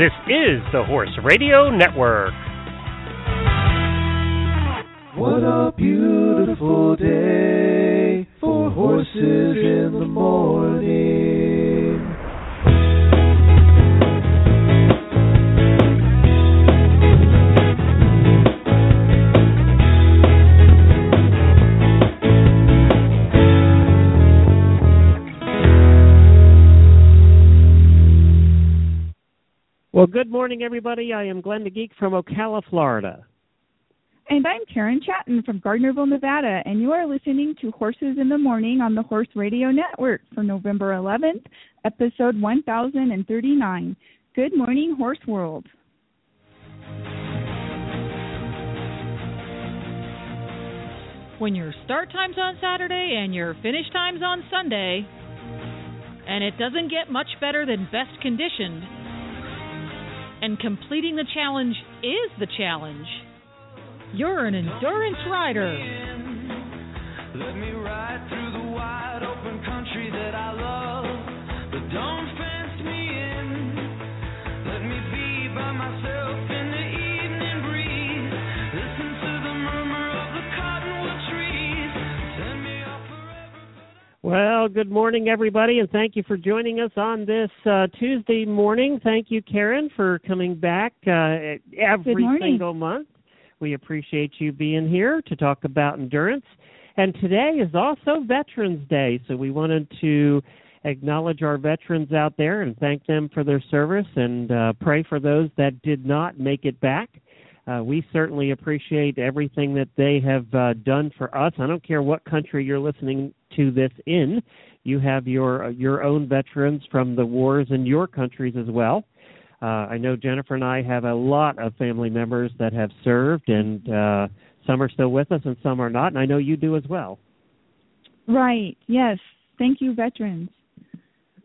This is the Horse Radio Network. What a beautiful day for horses good morning, everybody. I am Glenn the Geek from Ocala, Florida. And I'm Karen Chaton from Gardnerville, Nevada, and you are listening to Horses in the Morning on the Horse Radio Network for November 11th, episode 1039. Good morning, Horse World. When your start time's on Saturday and your finish time's on Sunday, and it doesn't get much better than best conditioned, and completing the challenge is the challenge. You're an endurance rider. Let me ride through the wide open country that I love. Well, good morning, everybody, and thank you for joining us on this uh, Tuesday morning. Thank you, Karen, for coming back uh, every single month. We appreciate you being here to talk about endurance. And today is also Veterans Day, so we wanted to acknowledge our veterans out there and thank them for their service and uh, pray for those that did not make it back. Uh, we certainly appreciate everything that they have uh, done for us. I don't care what country you're listening to this in. You have your your own veterans from the wars in your countries as well. Uh, I know Jennifer and I have a lot of family members that have served, and uh, some are still with us, and some are not. And I know you do as well. Right, yes. Thank you, veterans.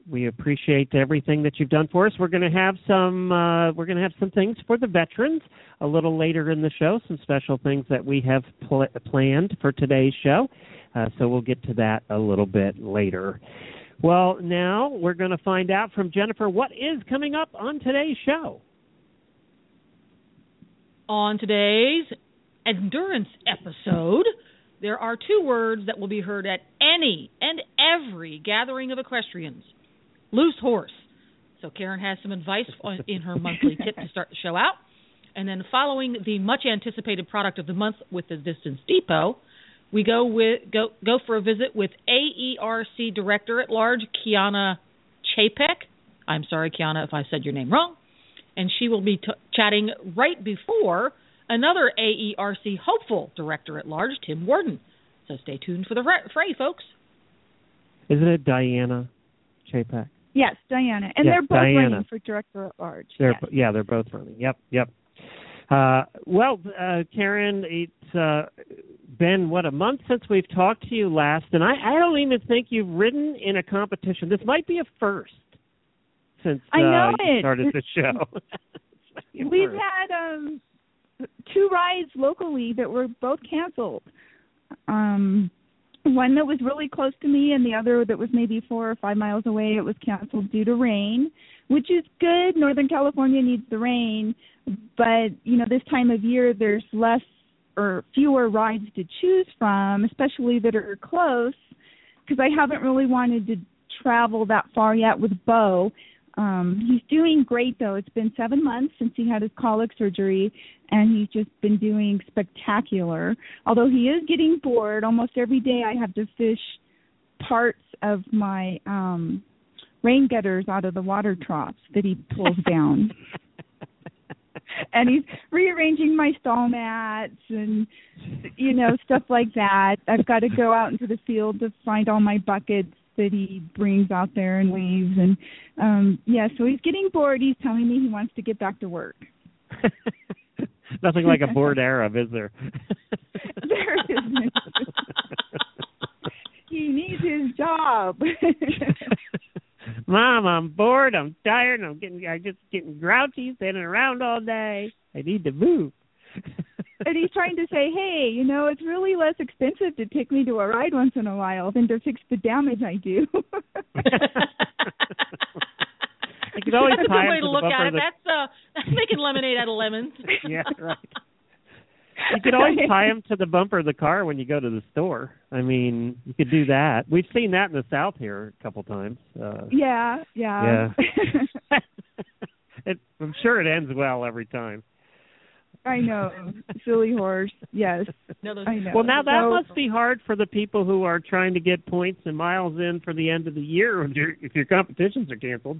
We appreciate everything that you've done for us. We're going to have some uh, we're going to have some things for the veterans a little later in the show. Some special things that we have pl- planned for today's show. Uh, so we'll get to that a little bit later. Well, now we're going to find out from Jennifer what is coming up on today's show. On today's endurance episode, there are two words that will be heard at any and every gathering of equestrians loose horse. So, Karen has some advice in her monthly tip to start the show out. And then, following the much anticipated product of the month with the Distance Depot, we go with go go for a visit with AERC Director at Large Kiana Chapek. I'm sorry, Kiana, if I said your name wrong. And she will be t- chatting right before another AERC hopeful Director at Large, Tim Worden. So stay tuned for the fray, folks. Isn't it Dianna Chapek? Yes, Dianna. And Yes, they're both Dianna. running for director at large. They're yes. yeah, they're both running. Yep, yep. Uh, well, uh, Karen, it's uh, been what a month since we've talked to you last, and I, I don't even think you've ridden in a competition. This might be a first since I know uh, you it. started the show. It's like a We've first. had um two rides locally that were both canceled. Um one that was really close to me and the other that was maybe 4 or 5 miles away it was canceled due to rain, which is good. Northern California needs the rain, but you know this time of year there's less or fewer rides to choose from, especially that are close because I haven't really wanted to travel that far yet with Bo. Um, he's doing great though. It's been seven months since he had his colic surgery, and he's just been doing spectacular. Although he is getting bored, almost every day I have to fish parts of my um rain gutters out of the water troughs that he pulls down. and he's rearranging my stall mats and you know stuff like that. I've got to go out into the field to find all my buckets that he brings out there and leaves and um yeah, so he's getting bored. He's telling me he wants to get back to work. Nothing like a bored Arab, is there? There isn't. he needs his job. Mom, I'm bored. I'm tired. I'm getting. I'm just getting grouchy, sitting around all day. I need to move. and he's trying to say, hey, you know, it's really less expensive to take me to a ride once in a while than to fix the damage I do. I could always That's a good way to to look at it. the That's uh, that's making lemonade out of lemons. yeah, right. You could always tie him to the bumper of the car when you go to the store. I mean, you could do that. We've seen that in the South here a couple times. Uh, Yeah, yeah. it, I'm sure it ends well every time. I know. Silly horse. Yes. No, those, I know. Well, now that So- must be hard for the people who are trying to get points and miles in for the end of the year if your, if your competitions are canceled.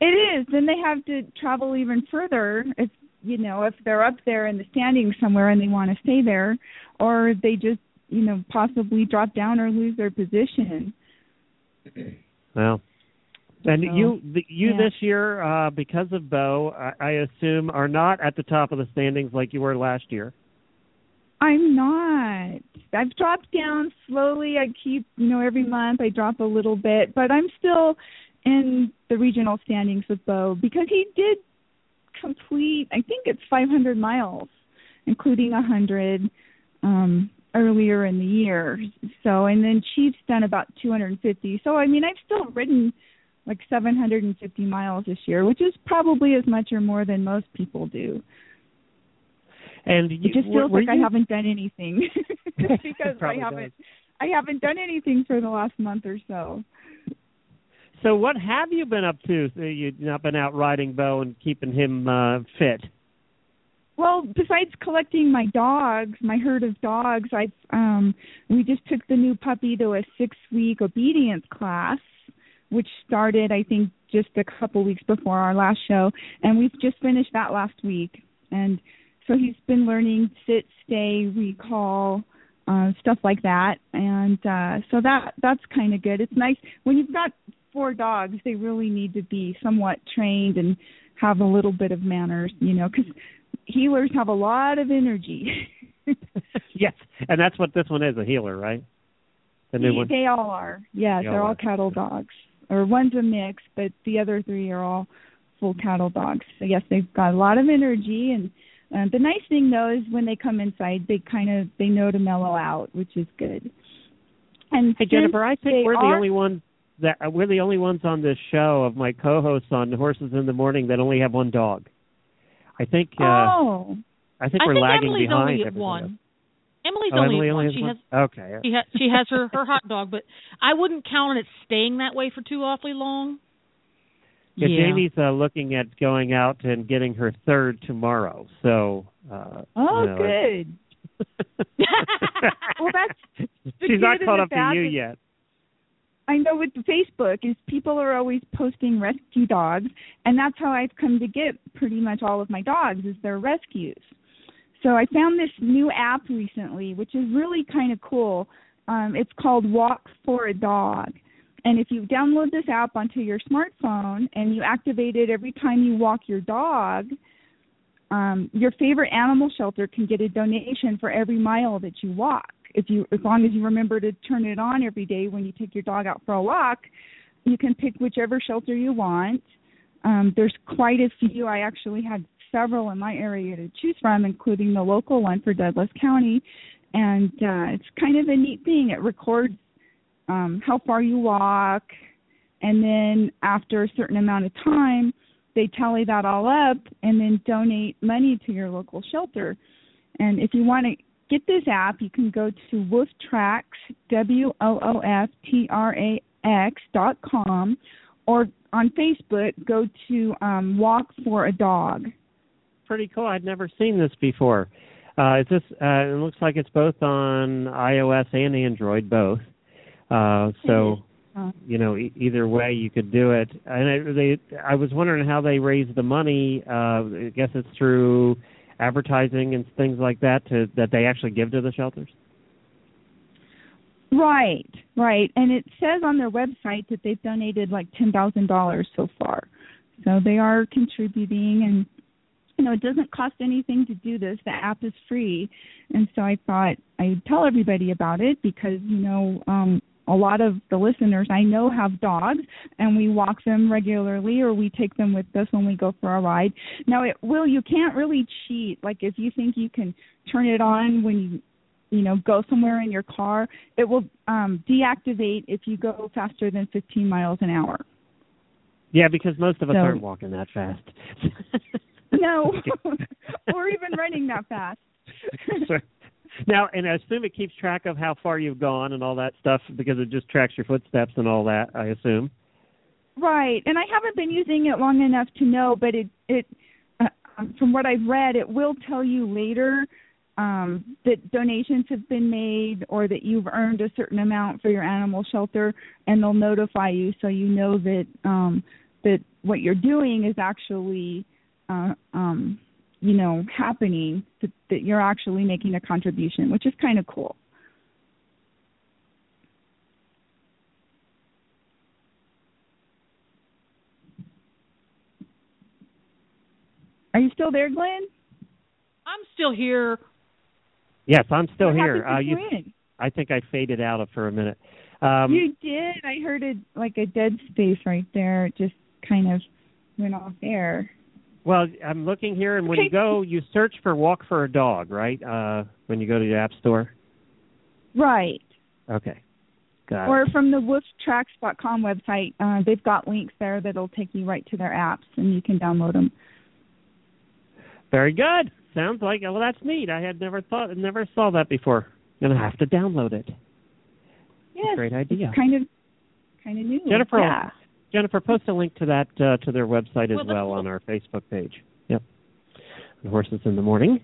It is. Then they have to travel even further if you know, if they're up there in the standings somewhere and they want to stay there or they just, you know, possibly drop down or lose their position. Well, and So, you the, you yeah. this year uh because of Bo, I, I assume are not at the top of the standings like you were last year. I'm not. I've dropped down slowly. I keep, you know, every month I drop a little bit, but I'm still in the regional standings with Bo because he did complete, I think it's 500 miles, including a 100 um earlier in the year. So, and then Chief's done about 250. So, I mean, I've still ridden like 750 miles this year, which is probably as much or more than most people do. And you, It just feels like I haven't done anything because I haven't I haven't done anything for the last month or so. So what have you been up to? So You've not been out riding Bo and keeping him uh fit. Well, besides collecting my dogs, my herd of dogs, I um we just took the new puppy to a 6-week obedience class which started I think just a couple weeks before our last show and we've just finished that last week. And so he's been learning sit, stay, recall, uh stuff like that. And uh so that that's kind of good. It's nice when you've got four dogs, they really need to be somewhat trained and have a little bit of manners, you know, cuz heelers have a lot of energy. yes, and that's what this one is—a heeler, right? The new They- one. They all are. Yes, they they're all are. cattle dogs. Or one's a mix, but the other three are all full cattle dogs. So yes, they've got a lot of energy and uh, the nice thing though is when they come inside, they kind of they know to mellow out, which is good. And Hey Jennifer, I think we're the only ones that uh, we're the only ones on this show of my co-hosts on Horses in the Morning that only have one dog. I think uh oh, I think we're think lagging Emily's behind only at else. one. Emily's Oh, only Emily at only one. has She one? has Okay. she has she has her her hot dog, but I wouldn't count on it staying that way for too awfully long. Yeah, Jamie's uh, looking at going out and getting her third tomorrow. So uh oh, you know, good. Well, that's She's not good caught up to you with- yet. I know with Facebook is people are always posting rescue dogs, and that's how I've come to get pretty much all of my dogs is their rescues. So I found this new app recently, which is really kind of cool. Um, it's called Walk for a Dog, and if you download this app onto your smartphone and you activate it every time you walk your dog, um, your favorite animal shelter can get a donation for every mile that you walk. If you, as long as you remember to turn it on every day when you take your dog out for a walk, you can pick whichever shelter you want. Um, there's quite a few. I actually had several in my area to choose from, including the local one for Douglas County, and uh, it's kind of a neat thing. It records um, how far you walk, and then after a certain amount of time, they tally that all up and then donate money to your local shelter. And if you want to get this app, you can go to Wolf Tracks, W O O F T R A X dot com, or on Facebook, go to um, Walk for a Dog. Pretty cool. I'd never seen this before. Uh it's just uh it looks like it's both on iOS and Android both. Uh so Uh, you know e- either way you could do it and I, they I was wondering how they raise the money uh I guess it's through advertising and things like that to that they actually give to the shelters. Right, right. And it says on their website that they've donated like ten thousand dollars so far. So they are contributing and you know, it doesn't cost anything to do this. The app is free. And so I thought I'd tell everybody about it because, you know, um a lot of the listeners I know have dogs and we walk them regularly or we take them with us when we go for a ride. Now it will you can't really cheat. Like if you think you can turn it on when you you know go somewhere in your car, it will um deactivate if you go faster than 15 miles an hour. Yeah, because most of us So- aren't walking that fast. No, or even running that fast. So- now, and I assume it keeps track of how far you've gone and all that stuff because it just tracks your footsteps and all that. I assume. Right, and I haven't been using it long enough to know, but it it uh, um, from what I've read, it will tell you later um, that donations have been made or that you've earned a certain amount for your animal shelter, and they'll notify you so you know that um, that what you're doing is actually uh, um, you know happening, that, that you're actually making a contribution, which is kind of cool. Are you still there, Glenn? I'm still here. Yes, I'm still What here. Uh, you, I think I faded out for a minute. Um, you did. I heard it like a dead space right there. It just kind of went off air. Well, I'm looking here, and when you go, you search for "Walk for a Dog," right? Uh, when you go to the App Store. Right. Okay, got or it. from the wooftrax.com website. Uh, they've got links there that'll take you right to their apps, and you can download them. Very good. Sounds like well, that's neat. I had never thought, never saw that before. Gonna have to download it. Yes. Great idea. Kind of, kind of new. Jennifer, Yeah. Jennifer, post a link to that uh, to their website as Well, well on our Facebook page. Yep. Horses in the morning.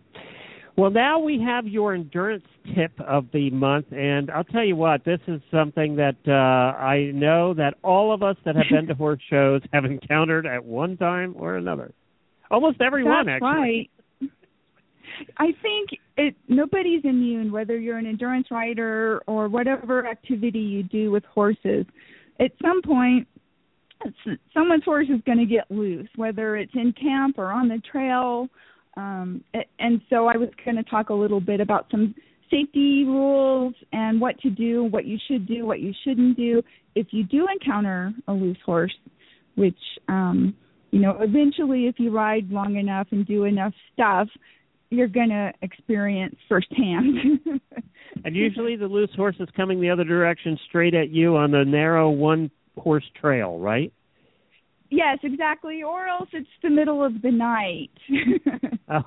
Well, now we have your endurance tip of the month, and I'll tell you what, this is something that uh, I know that all of us that have been to horse shows have encountered at one time or another. Almost everyone, That's actually. right. I think it nobody's immune whether you're an endurance rider or whatever activity you do with horses. At some point someone's horse is going to get loose whether it's in camp or on the trail. Um and so I was going to talk a little bit about some safety rules and what to do, what you should do, what you shouldn't do if you do encounter a loose horse, which um you know, eventually if you ride long enough and do enough stuff, you're going to experience firsthand. And usually the loose horse is coming the other direction straight at you on the narrow one horse trail, right? yes, exactly. Or else it's the middle of the night. Oh.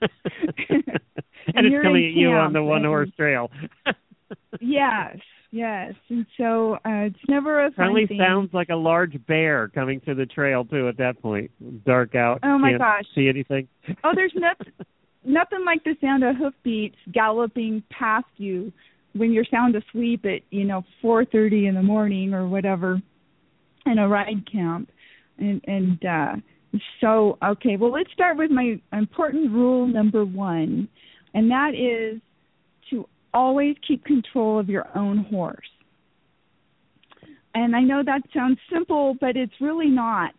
and And it's coming at you on the one horse trail. yes, yes. And so uh, it's never a fun Probably sounds like a large bear coming through the trail too at that point. Dark out. Oh, my can't gosh. See anything? Oh, there's nothing nothing like the sound of hoofbeats galloping past you when you're sound asleep at you know 4:30 in the morning or whatever in a ride camp. And and uh so okay, well let's start with my important rule number 1 and that is to always keep control of your own horse. And I know that sounds simple, but it's really not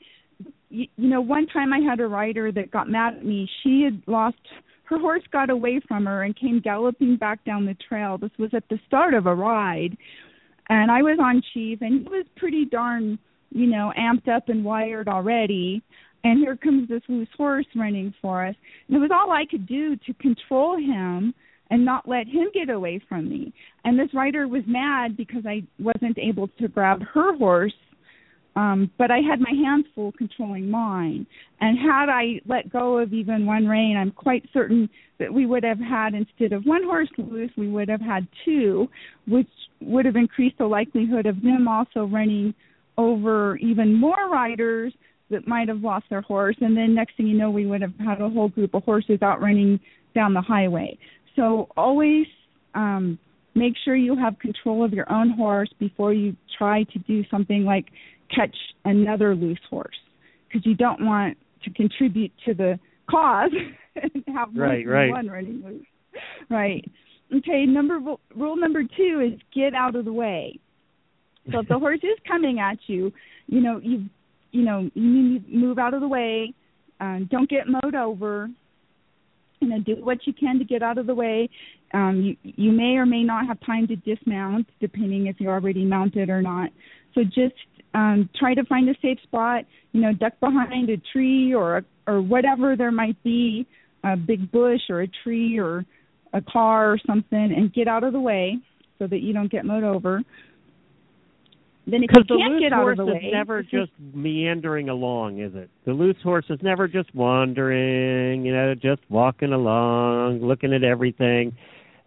you, you know, one time I had a rider that got mad at me. She had lost her horse got away from her and came galloping back down the trail. This was at the start of a ride. And I was on chief and he was pretty darn, you know, amped up and wired already. And here comes this loose horse running for us. And it was all I could do to control him and not let him get away from me. And this rider was mad because I wasn't able to grab her horse um, but I had my hands full controlling mine. And had I let go of even one rein, I'm quite certain that we would have had, instead of one horse loose, we would have had two, which would have increased the likelihood of them also running over even more riders that might have lost their horse. And then next thing you know, we would have had a whole group of horses out running down the highway. So always um, make sure you have control of your own horse before you try to do something like catch another loose horse because you don't want to contribute to the cause and have Right, right. one running loose. Right. Okay. Number rule number two is get out of the way. So if the horse is coming at you, you know you you know you need to move out of the way. Uh, don't get mowed over. You know, do what you can to get out of the way. Um, you you may or may not have time to dismount, depending if you're already mounted or not. So just um, try to find a safe spot. You know, duck behind a tree or or whatever there might be, a big bush or a tree or a car or something, and get out of the way so that you don't get mowed over. then if Because you the can't loose get out of the is way, never is- just meandering along, is it? The loose horse is never just wandering, you know, just walking along, looking at everything.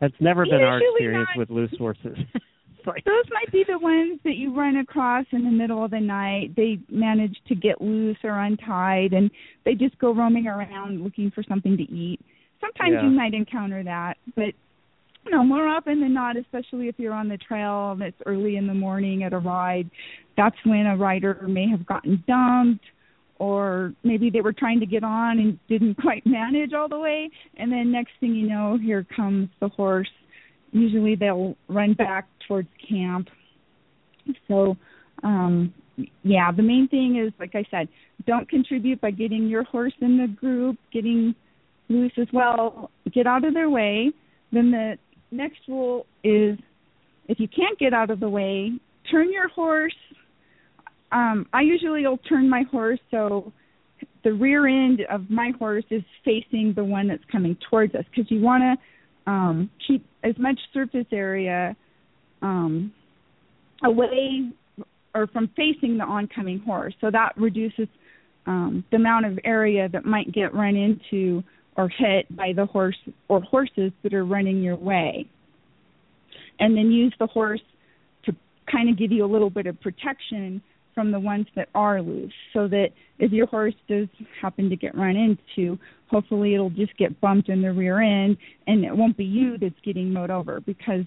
That's never been our experience not. with loose horses. Like, those might be the ones that you run across in the middle of the night. They manage to get loose or untied, and they just go roaming around looking for something to eat. Sometimes Yeah. you might encounter that, but no, more often than not, especially if you're on the trail and it's early in the morning at a ride, that's when a rider may have gotten dumped or maybe they were trying to get on and didn't quite manage all the way and then next thing you know here comes the horse usually they'll run back towards camp. So um yeah the main thing is like i said don't contribute by getting your horse in the group getting loose as well. Get out of their way. Then the next rule is if you can't get out of the way turn your horse. Um i usually will turn my horse so the rear end of my horse is facing the one that's coming towards us because you want to um keep as much surface area um away or from facing the oncoming horse so that reduces um the amount of area that might get run into or hit by the horse or horses that are running your way. And then use the horse to kind of give you a little bit of protection from the ones that are loose so that if your horse does happen to get run into hopefully it'll just get bumped in the rear end and it won't be you that's getting mowed over because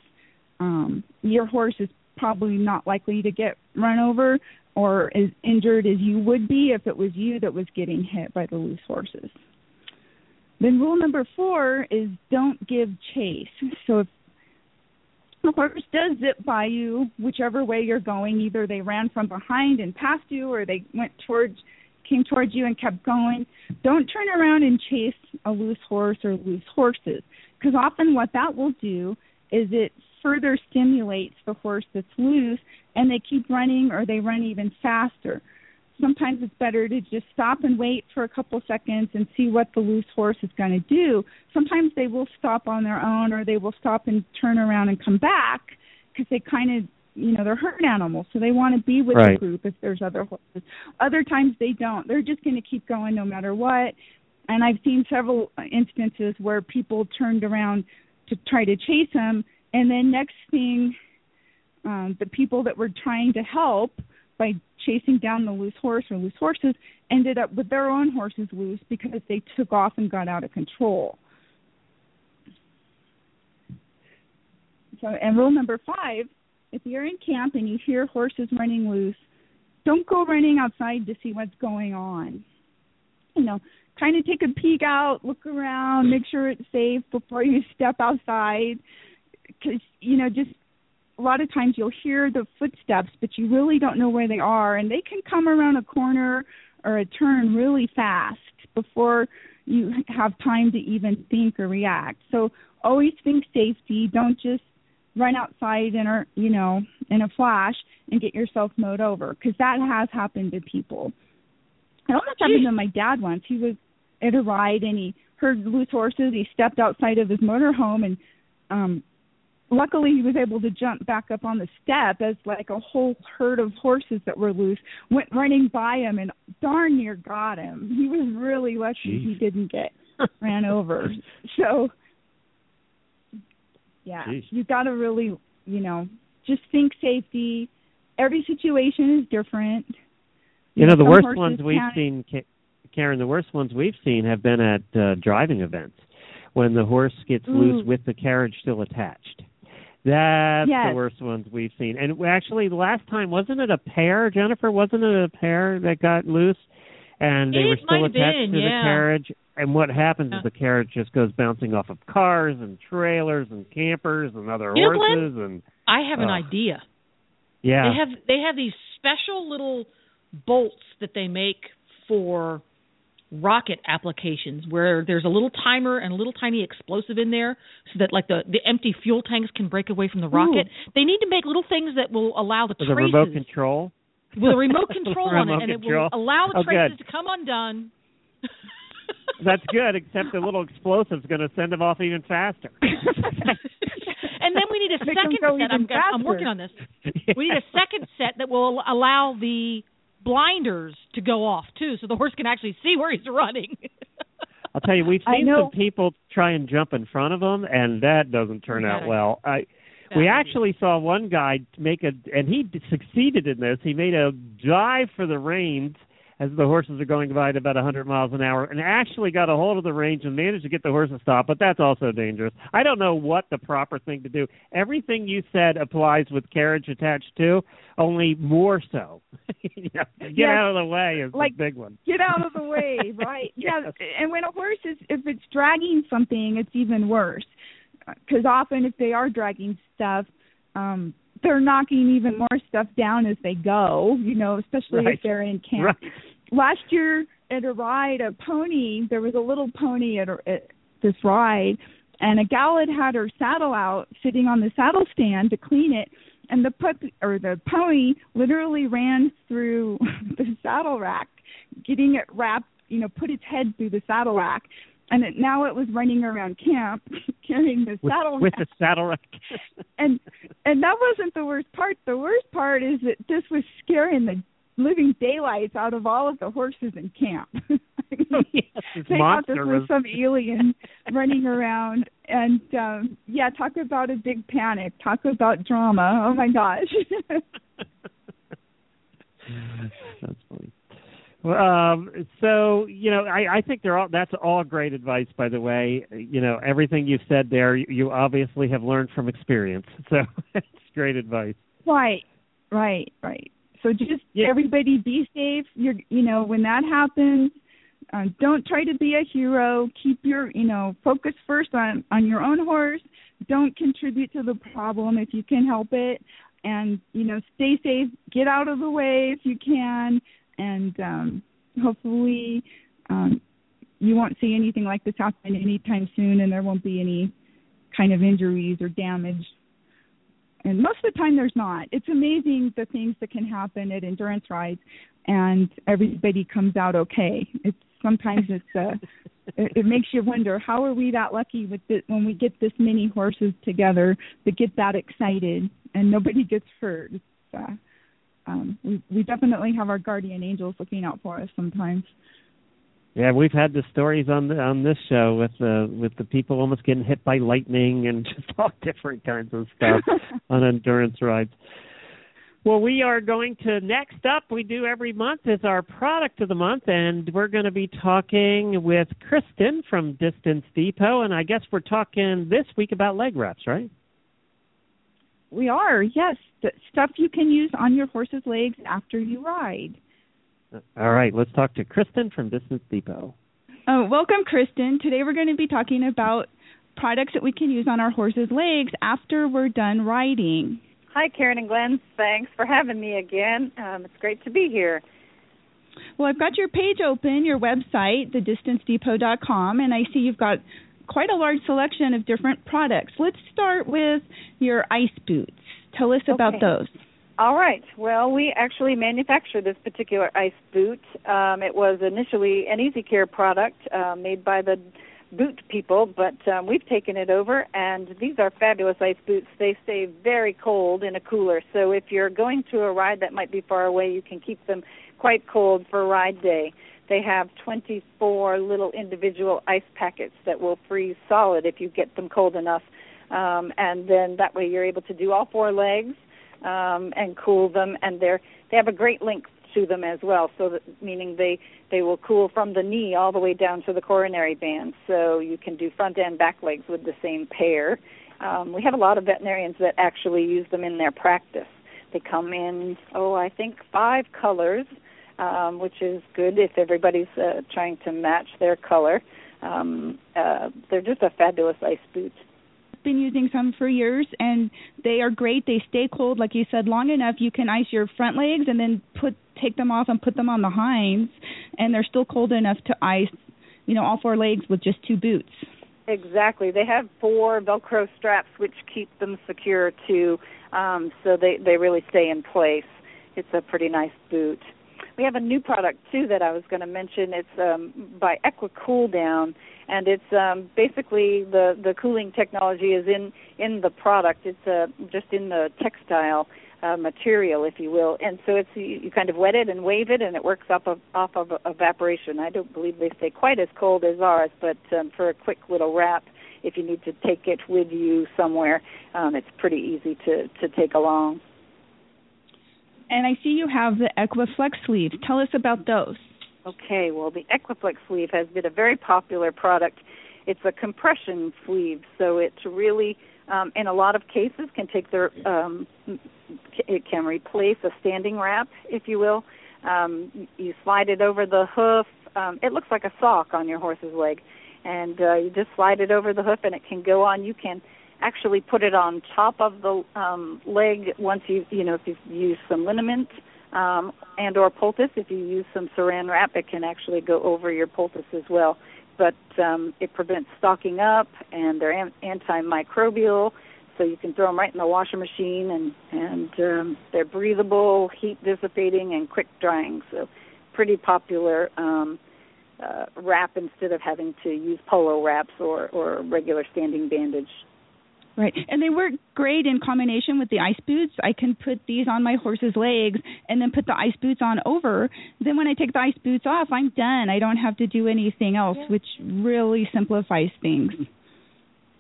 um your horse is probably not likely to get run over or as injured as you would be if it was you that was getting hit by the loose horses. Then rule number four is don't give chase. So if the horse does zip by you whichever way you're going either they ran from behind and past you or they went towards came towards you and kept going don't turn around and chase a loose horse or loose horses. Because often what that will do is it further stimulates the horse that's loose and they keep running or they run even faster sometimes it's better to just stop and wait for a couple seconds and see what the loose horse is going to do. Sometimes they will stop on their own or they will stop and turn around and come back because they kind of, you know, they're herd animals, so they want to be with Right. the group if there's other horses. Other times they don't. They're just going to keep going no matter what. And I've seen several instances where people turned around to try to chase them, and then next thing, um, the people that were trying to help by chasing down the loose horse or loose horses ended up with their own horses loose because they took off and got out of control. So, and rule number five: if you're in camp and you hear horses running loose, don't go running outside to see what's going on. You know, kind of take a peek out, look around, make sure it's safe before you step outside. Because you know, just a lot of times you'll hear the footsteps, but you really don't know where they are, and they can come around a corner or a turn really fast before you have time to even think or react. So always think safety. Don't just run outside in a you know in a flash and get yourself mowed over because that has happened to people. It almost happened to my dad once. He was at a ride and he heard loose horses. He stepped outside of his motorhome and um luckily he was able to jump back up on the step as like a whole herd of horses that were loose went running by him and darn near got him. He was really lucky Jeez. he didn't get ran over. So yeah, Jeez. you got to really, you know, just think safety. Every situation is different. You know, the worst ones we've seen, Karen, the worst ones we've seen have been at uh, driving events when the horse gets loose with the carriage still attached. That's Yes. the worst ones we've seen. And actually, the last time, wasn't it a pair, Jennifer? Wasn't it a pair that got loose? And they It were still attached been, to yeah. the carriage. And what happens Yeah. is the carriage just goes bouncing off of cars and trailers and campers and other You know, horses and I have an idea. yeah. They have they have these special little bolts that they make for rocket applications where there's a little timer and a little tiny explosive in there so that like the the empty fuel tanks can break away from the rocket. They need to make little things that will allow the with a traces remote control. with a remote control on it Remote and it will allow the Oh, traces good. to come undone. That's good, except the little explosive's going to send them off even faster. and then we need a second set. I'm, I'm working on this. We need a second set that will allow the blinders to go off too, so the horse can actually see where he's running. I'll tell you, we've seen some people try and jump in front of them, and that doesn't turn Bad out well. I Bad we idea. actually saw one guy make a, and he succeeded in this. He made a dive for the reins as the horses are going by at about 100 miles an hour, and actually got a hold of the reins and managed to get the horse to stop. But that's also dangerous. I don't know what the proper thing to do. Everything you said applies with carriage attached too, only more so. you know, get Yes. out of the way is Like- the big one. Get out of the way, right? Yeah. And when a horse is, if it's dragging something, it's even worse. Because often, if they are dragging stuff, um, they're knocking even more stuff down as they go. You know, especially Right. if they're in camp. Right. last year at a ride, a pony, there was a little pony at, a, at this ride, and a gal had had her saddle out sitting on the saddle stand to clean it, and the puppy or the pony literally ran through the saddle rack, getting it wrapped, you know, put its head through the saddle rack. And it, now it was running around camp carrying the with, saddle with rack the saddle rack. and and that wasn't the worst part. The worst part is that this was scaring the living daylights out of all of the horses in camp. Yes, they thought this was was some alien running around and um yeah, talk about a big panic. Talk about drama. Oh my gosh. That's funny. Um, so you know, I, I think they're all. That's all great advice, by the way. You know, everything you've said there, you, you obviously have learned from experience. So it's great advice. right. Right, right. So just Yeah. everybody be safe. You're you know, when that happens, uh, don't try to be a hero. Keep your, you know, focus first on on your own horse. Don't contribute to the problem if you can help it, and you know, stay safe. Get out of the way if you can, and um, hopefully, um, you won't see anything like this happen anytime soon, and there won't be any kind of injuries or damage. And most of the time, there's not. It's amazing the things that can happen at endurance rides, and everybody comes out okay. It's sometimes it's uh, it, it makes you wonder how are we that lucky with this, when we get this many horses together that get that excited and nobody gets hurt. It's, uh, um, we we definitely have our guardian angels looking out for us sometimes. Yeah, we've had the stories on the, on this show with the with the people almost getting hit by lightning and just all different kinds of stuff on endurance rides. Well, we are going to next up. We do every month is our product of the month, and we're going to be talking with Kristen from Distance Depot, and I guess we're talking this week about leg wraps, right? We are, yes, the stuff you can use on your horse's legs after you ride. All right, let's talk to Kristen from Distance Depot. Uh, welcome, Kristen. Today we're going to be talking about products that we can use on our horse's legs after we're done riding. Hi, Karen and Glenn. Thanks for having me again. Um, it's great to be here. Well, I've got your page open, your website, thedistancedepot.com, and I see you've got quite a large selection of different products. Let's start with your ice boots. Tell us about those. All right. Well, we actually manufacture this particular ice boot. Um, it was initially an Easy Care product uh, made by the boot people, but um, we've taken it over, and these are fabulous ice boots. They stay very cold in a cooler, so if you're going to a ride that might be far away, you can keep them quite cold for a ride day. They have 24 little individual ice packets that will freeze solid if you get them cold enough, um, and then that way you're able to do all four legs um, and cool them, and they're they have a great length to them as well. So that meaning they they will cool from the knee all the way down to the coronary band. So you can do front and back legs with the same pair. Um, we have a lot of veterinarians that actually use them in their practice. They come in oh I think five colors, um, which is good if everybody's uh, trying to match their color. Um, uh, they're just a fabulous ice boot. Been using some for years, and they are great. They stay cold, like you said, long enough. You can ice your front legs and then put take them off and put them on the hinds, and they're still cold enough to ice, you know, all four legs with just two boots. Exactly. They have four Velcro straps which keep them secure too, um, so they they really stay in place. It's a pretty nice boot. We have a new product too that I was going to mention. It's um, by Equi-Cool Down, and it's um, basically the the cooling technology is in in the product. It's uh, just in the textile uh, material, if you will, and so it's you, you kind of wet it and wave it, and it works off of off of evaporation. I don't believe they stay quite as cold as ours, but um, for a quick little wrap, if you need to take it with you somewhere, um, it's pretty easy to to take along. And I see you have the Equiflex sleeve. Tell us about those. Okay, well, the Equiflex sleeve has been a very popular product. It's a compression sleeve, so it's really, um, in a lot of cases, can take their, um, it can replace a standing wrap, if you will. Um, you slide it over the hoof. Um, it looks like a sock on your horse's leg, and uh, you just slide it over the hoof, and it can go on. You can actually put it on top of the um, leg once you you know if you've used some liniment um, and or poultice. If you use some saran wrap, it can actually go over your poultice as well. But um, it prevents stocking up, and they're an- antimicrobial, so you can throw them right in the washer machine, and and um, they're breathable, heat dissipating, and quick drying. So pretty popular. Um, uh, wrap instead of having to use polo wraps or, or regular standing bandage. Right. And they work great in combination with the ice boots. I can put these on my horse's legs and then put the ice boots on over. Then when I take the ice boots off, I'm done. I don't have to do anything else, yeah. which really simplifies things.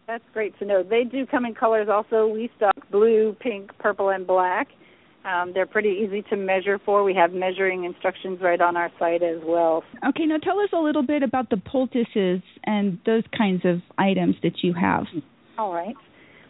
That's great to know. They do come in colors also. We stock blue, pink, purple, and black. Um, they're pretty easy to measure for. We have measuring instructions right on our site as well. Okay, now tell us a little bit about the poultices and those kinds of items that you have. All right.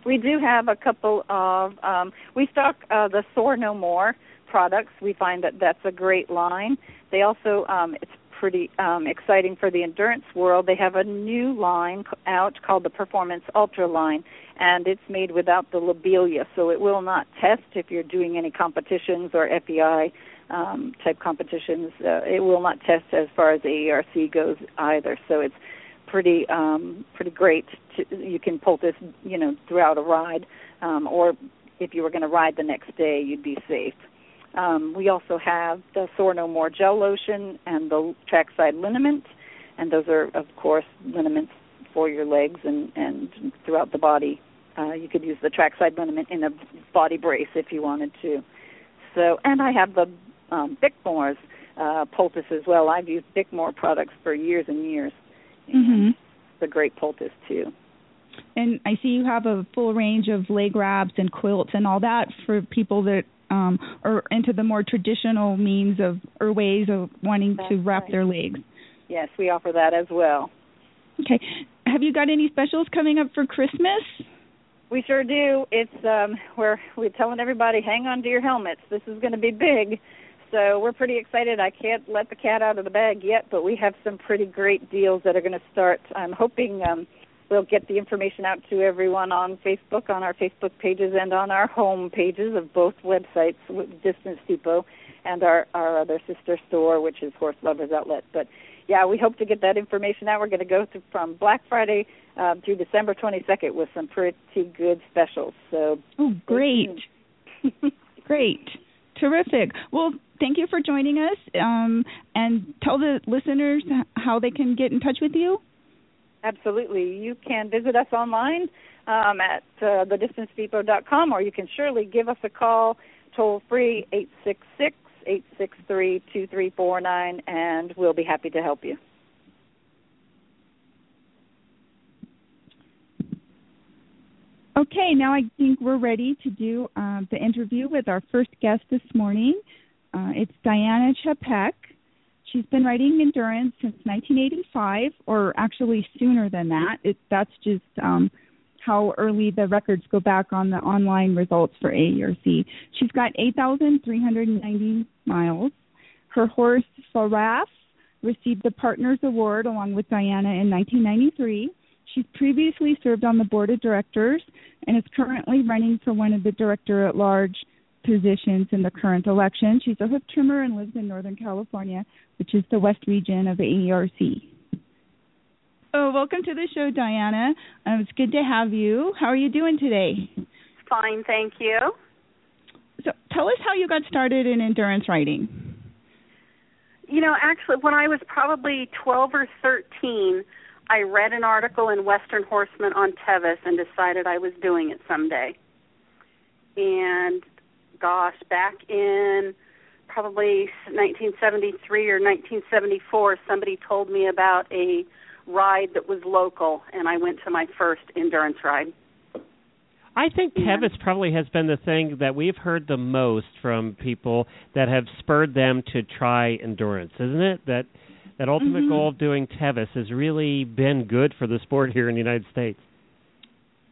We do have a couple of. Um, we stock uh, the Sore No More products. We find that that's a great line. They also um, it's pretty um, exciting for the endurance world. They have a new line out called the Performance Ultra line, and it's made without the lobelia, so it will not test if you're doing any competitions or FEI um, type competitions. Uh, it will not test as far as AERC goes either. So it's pretty um, pretty great. To, you can poultice, you know, throughout a ride, um, or if you were going to ride the next day, you'd be safe. Um, we also have the Sore No More gel lotion and the trackside liniment, and those are, of course, liniments for your legs and and throughout the body. Uh, you could use the trackside liniment in a body brace if you wanted to. So, and I have the um, Bickmore's uh, poultice as well. I've used Bickmore products for years and years. Mm-hmm. It's a great poultice too. And I see you have a full range of leg wraps and quilts and all that for people that um, are into the more traditional means of or ways of wanting That's to wrap right. their legs. Yes, we offer that as well. Okay. Have you got any specials coming up for Christmas? We sure do. It's um we're we're telling everybody hang on to your helmets. This is going to be big. So we're pretty excited. I can't let the cat out of the bag yet, but we have some pretty great deals that are going to start. I'm hoping um, we'll get the information out to everyone on Facebook, on our Facebook pages, and on our home pages of both websites, Distance Depot and our our other sister store, which is Horse Lovers Outlet. But yeah, we hope to get that information out. We're going to go through from Black Friday um, through December 22nd with some pretty good specials. So oh, great, great, terrific. Well, thank you for joining us, um, and tell the listeners how they can get in touch with you. Absolutely. You can visit us online um, at uh, thedistancedepot.com, or you can surely give us a call toll free eight six six eight six three two three four nine, and we'll be happy to help you. Okay, now I think we're ready to do uh, the interview with our first guest this morning. Uh, it's Dianna Chapek. She's been writing endurance since 1985, or actually sooner than that. It, that's just um, how early the records go back on the online results for AERC. She's got 8,390 miles. Her horse, Faraf, received the Partners Award along with Dianna in 1993. She's previously served on the board of directors and is currently running for one of the director at large positions in the current election. She's a hoof trimmer and lives in Northern California, which is the west region of AERC. Oh, welcome to the show, Dianna. Um, it's good to have you. How are you doing today? Fine, thank you. So, tell us how you got started in endurance riding. You know, actually, when I was probably 12 or 13, I read an article in Western Horseman on Tevis and decided I was doing it someday. And gosh, back in probably 1973 or 1974, somebody told me about a ride that was local, and I went to my first endurance ride. I think Tevis probably has been the thing that we've heard the most from people that have spurred them to try endurance, isn't it? That that ultimate Mhm. goal of doing Tevis has really been good for the sport here in the United States.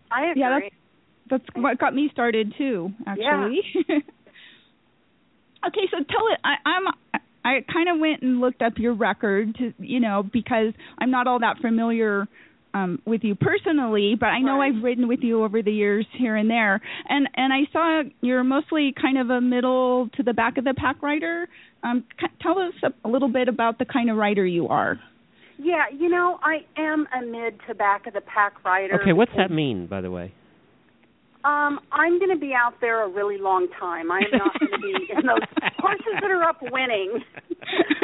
I agree. Yeah, that's that's what got me started too, actually. Yeah. okay, so tell it. I, I'm. I kind of went and looked up your record to, you know, because I'm not all that familiar um with you personally, but I know Right. I've ridden with you over the years here and there. And and I saw you're mostly kind of a middle to the back of the pack rider. Um c- tell us a, a little bit about the kind of rider you are. Yeah, you know, I am a mid to back of the pack rider. Okay, what's that mean, by the way? Um, I'm going to be out there a really long time. I am not going to be in those horses that are up winning.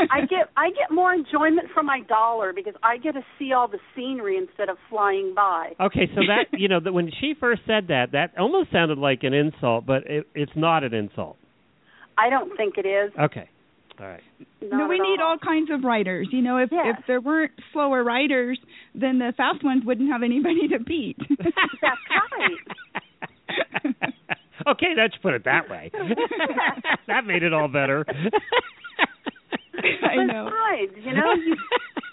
I get I get more enjoyment from my dollar because I get to see all the scenery instead of flying by. Okay, so that you know that when she first said that, that almost sounded like an insult, but it, it's not an insult. I don't think it is. Okay, all right. no, we at need all kinds of riders. You know, if Yes. if there weren't slower riders, then the fast ones wouldn't have anybody to beat. That's okay, let's put it that way. that made it all better. I know. Besides, you know, you,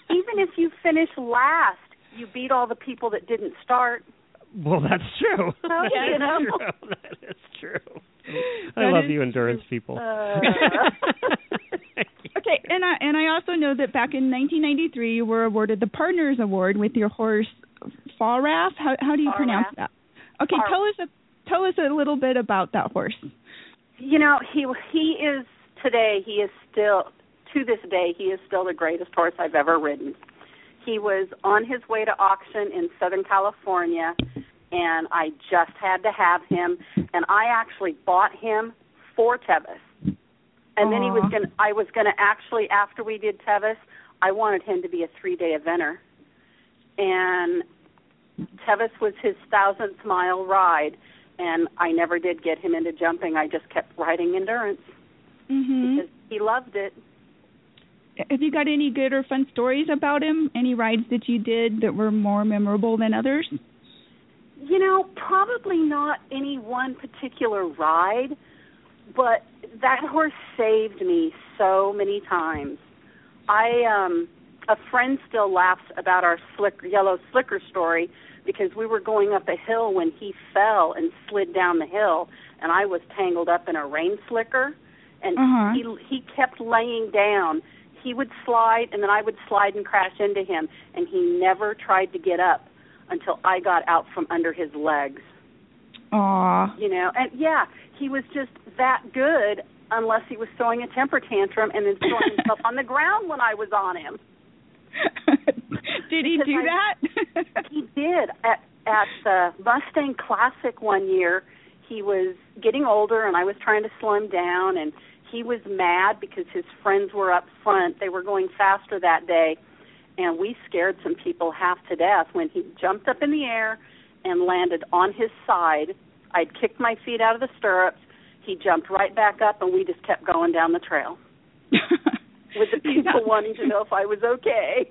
even if you finish last, you beat all the people that didn't start. Well, that's true. Oh, That you is know. true. That is true. I That love is you, endurance people. Uh. Okay, and I and I also know that back in 1993 you were awarded the Partners Award with your horse Faraf. How how do you Faraf. pronounce that? Okay, Faraf. tell us a, tell us a little bit about that horse. You know, he he is today. He is still to this day. He is still the greatest horse I've ever ridden. He was on his way to auction in Southern California, and I just had to have him. And I actually bought him for Tevis. And then he was going. I was going to actually after we did Tevis, I wanted him to be a three day eventer. And Tevis was his thousandth mile ride, and I never did get him into jumping. I just kept riding endurance Mhm. because he loved it. Have you got any good or fun stories about him? Any rides that you did that were more memorable than others? You know, probably not any one particular ride, but that horse saved me so many times. I um a friend still laughs about our slick yellow slicker story because we were going up a hill when he fell and slid down the hill and I was tangled up in a rain slicker and Uh-huh. he he kept laying down. He would slide and then I would slide and crash into him and he never tried to get up until I got out from under his legs. Aw. You know, and yeah, he was just that good unless he was throwing a temper tantrum and then throwing himself on the ground when I was on him. did he do I- that? He did at at the Mustang Classic one year. He was getting older, and I was trying to slow him down, and he was mad because his friends were up front. They were going faster that day, and we scared some people half to death when he jumped up in the air and landed on his side. I'd kicked my feet out of the stirrups. He jumped right back up, and we just kept going down the trail with the people wanting to know if I was okay.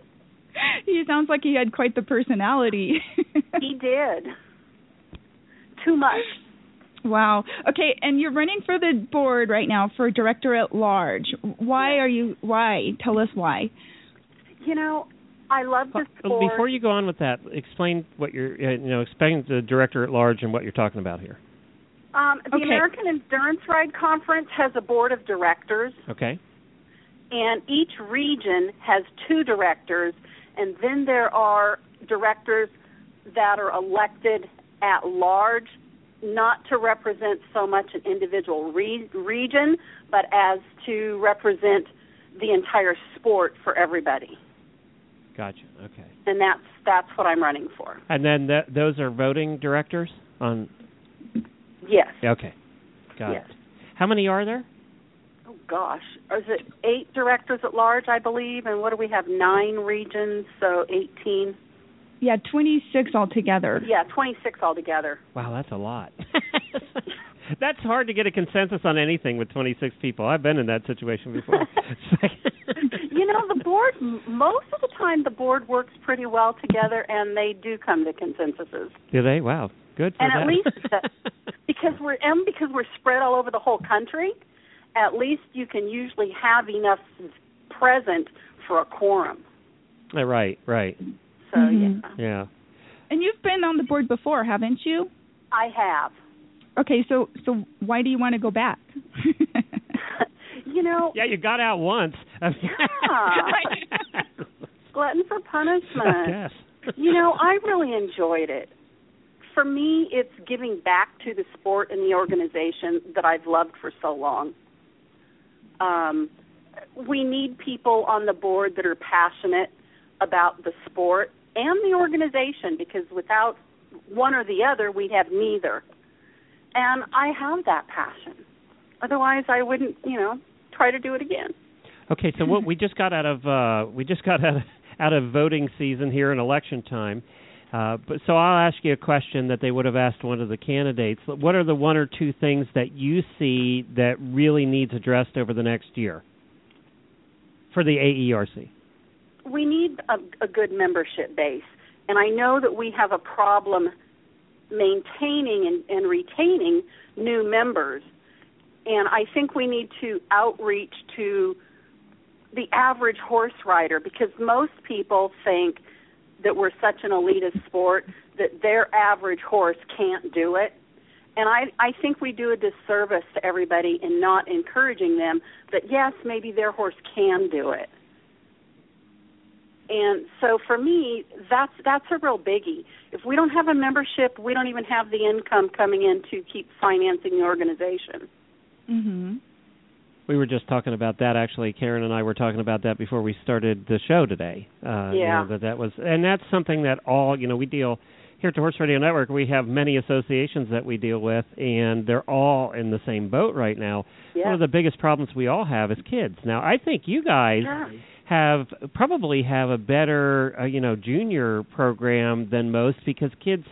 He sounds like he had quite the personality. He did. Too much. Wow. Okay, and you're running for the board right now for director at large. Why are you why? Tell us why. You know, I love this Well, sport. Before you go on with that, explain what you're, uh, you know, explain the director at large and what you're talking about here. um, the Okay. American Endurance Ride Conference has a board of directors, Okay. and each region has two directors, and then there are directors that are elected at large, not to represent so much an individual re- region, but as to represent the entire sport for everybody. Gotcha. Okay. And that's that's what I'm running for. And then th- those are voting directors on. Yes. Okay. Got Yes. it. How many are there? Gosh, is it eight directors at large, I believe, and what do we have? Nine regions, so eighteen. Yeah, 26 altogether. Yeah, twenty-six altogether. Wow, that's a lot. that's hard to get a consensus on anything with 26 people. I've been in that situation before. You know, the board m- most of the time the board works pretty well together, and they do come to consensuses. Do they? Wow, good for And that. at least because we're and because we're spread all over the whole country, at least you can usually have enough present for a quorum. Right, right. So Mhm. yeah, Yeah. And you've been on the board before, haven't you? I have. Okay, so so why do you want to go back? you know, Yeah, you got out once. Yeah. glutton for punishment. yes. You know, I really enjoyed it. For me, it's giving back to the sport and the organization that I've loved for so long. Um, we need people on the board that are passionate about the sport and the organization because without one or the other, we'd have neither. And I have that passion. Otherwise, I wouldn't, you know, try to do it again. Okay, so what we just got out of uh we just got out of, out of voting season here in election time. Uh, but so I'll ask you a question that they would have asked one of the candidates. What are the one or two things that you see that really needs addressed over the next year for the AERC? we need a, a good membership base, and I know that we have a problem maintaining and, and retaining new members. And I think we need to outreach to the average horse rider because most people think that we're such an elitist sport that their average horse can't do it. And I, I think we do a disservice to everybody in not encouraging them that yes, maybe their horse can do it. And so for me, that's that's a real biggie. If we don't have a membership, we don't even have the income coming in to keep financing the organization. mhm. We were just talking about that actually. Karen and I were talking about that before we started the show today. Uh, you Yeah. know, that that was, and that's something that all you know we deal here at the Horse Radio Network. We have many associations that we deal with, and they're all in the same boat right now. Yeah. One of the biggest problems we all have is kids. Now, I think you guys Sure. have probably have a better uh, you know junior program than most because kids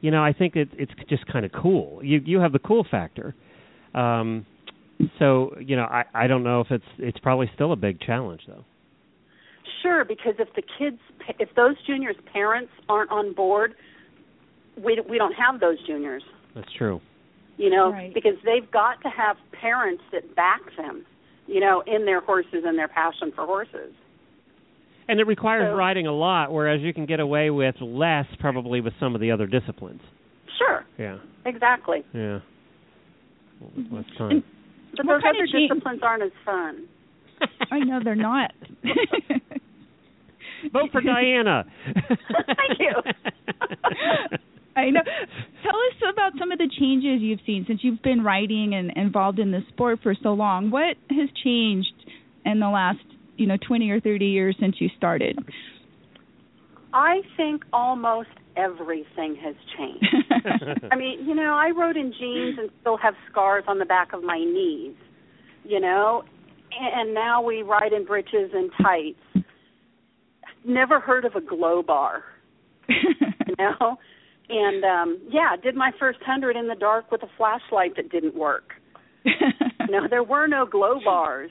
you know I think it, it's just kind of cool you you have the cool factor um so you know I I don't know if it's it's probably still a big challenge though Sure, because if the kids, if those juniors' parents aren't on board, we we don't have those juniors. that's true You know, Right. because they've got to have parents that back them. You know, in their horses and their passion for horses. and it requires So- riding a lot whereas you can get away with less probably with some of the other disciplines Sure, yeah exactly. yeah less time And But What those other of disciplines aren't as fun. I know they're not. vote for Dianna Thank you. I know. Tell us about some of the changes you've seen since you've been writing and involved in the sport for so long. What has changed in the last, you know, 20 or 30 years since you started? I think almost everything has changed. I mean, you know, I rode in jeans and still have scars on the back of my knees, you know, and now we ride in breeches and tights. Never heard of a glow bar, you know? And um yeah, did my first 100 in the dark with a flashlight that didn't work. You know, there were no glow bars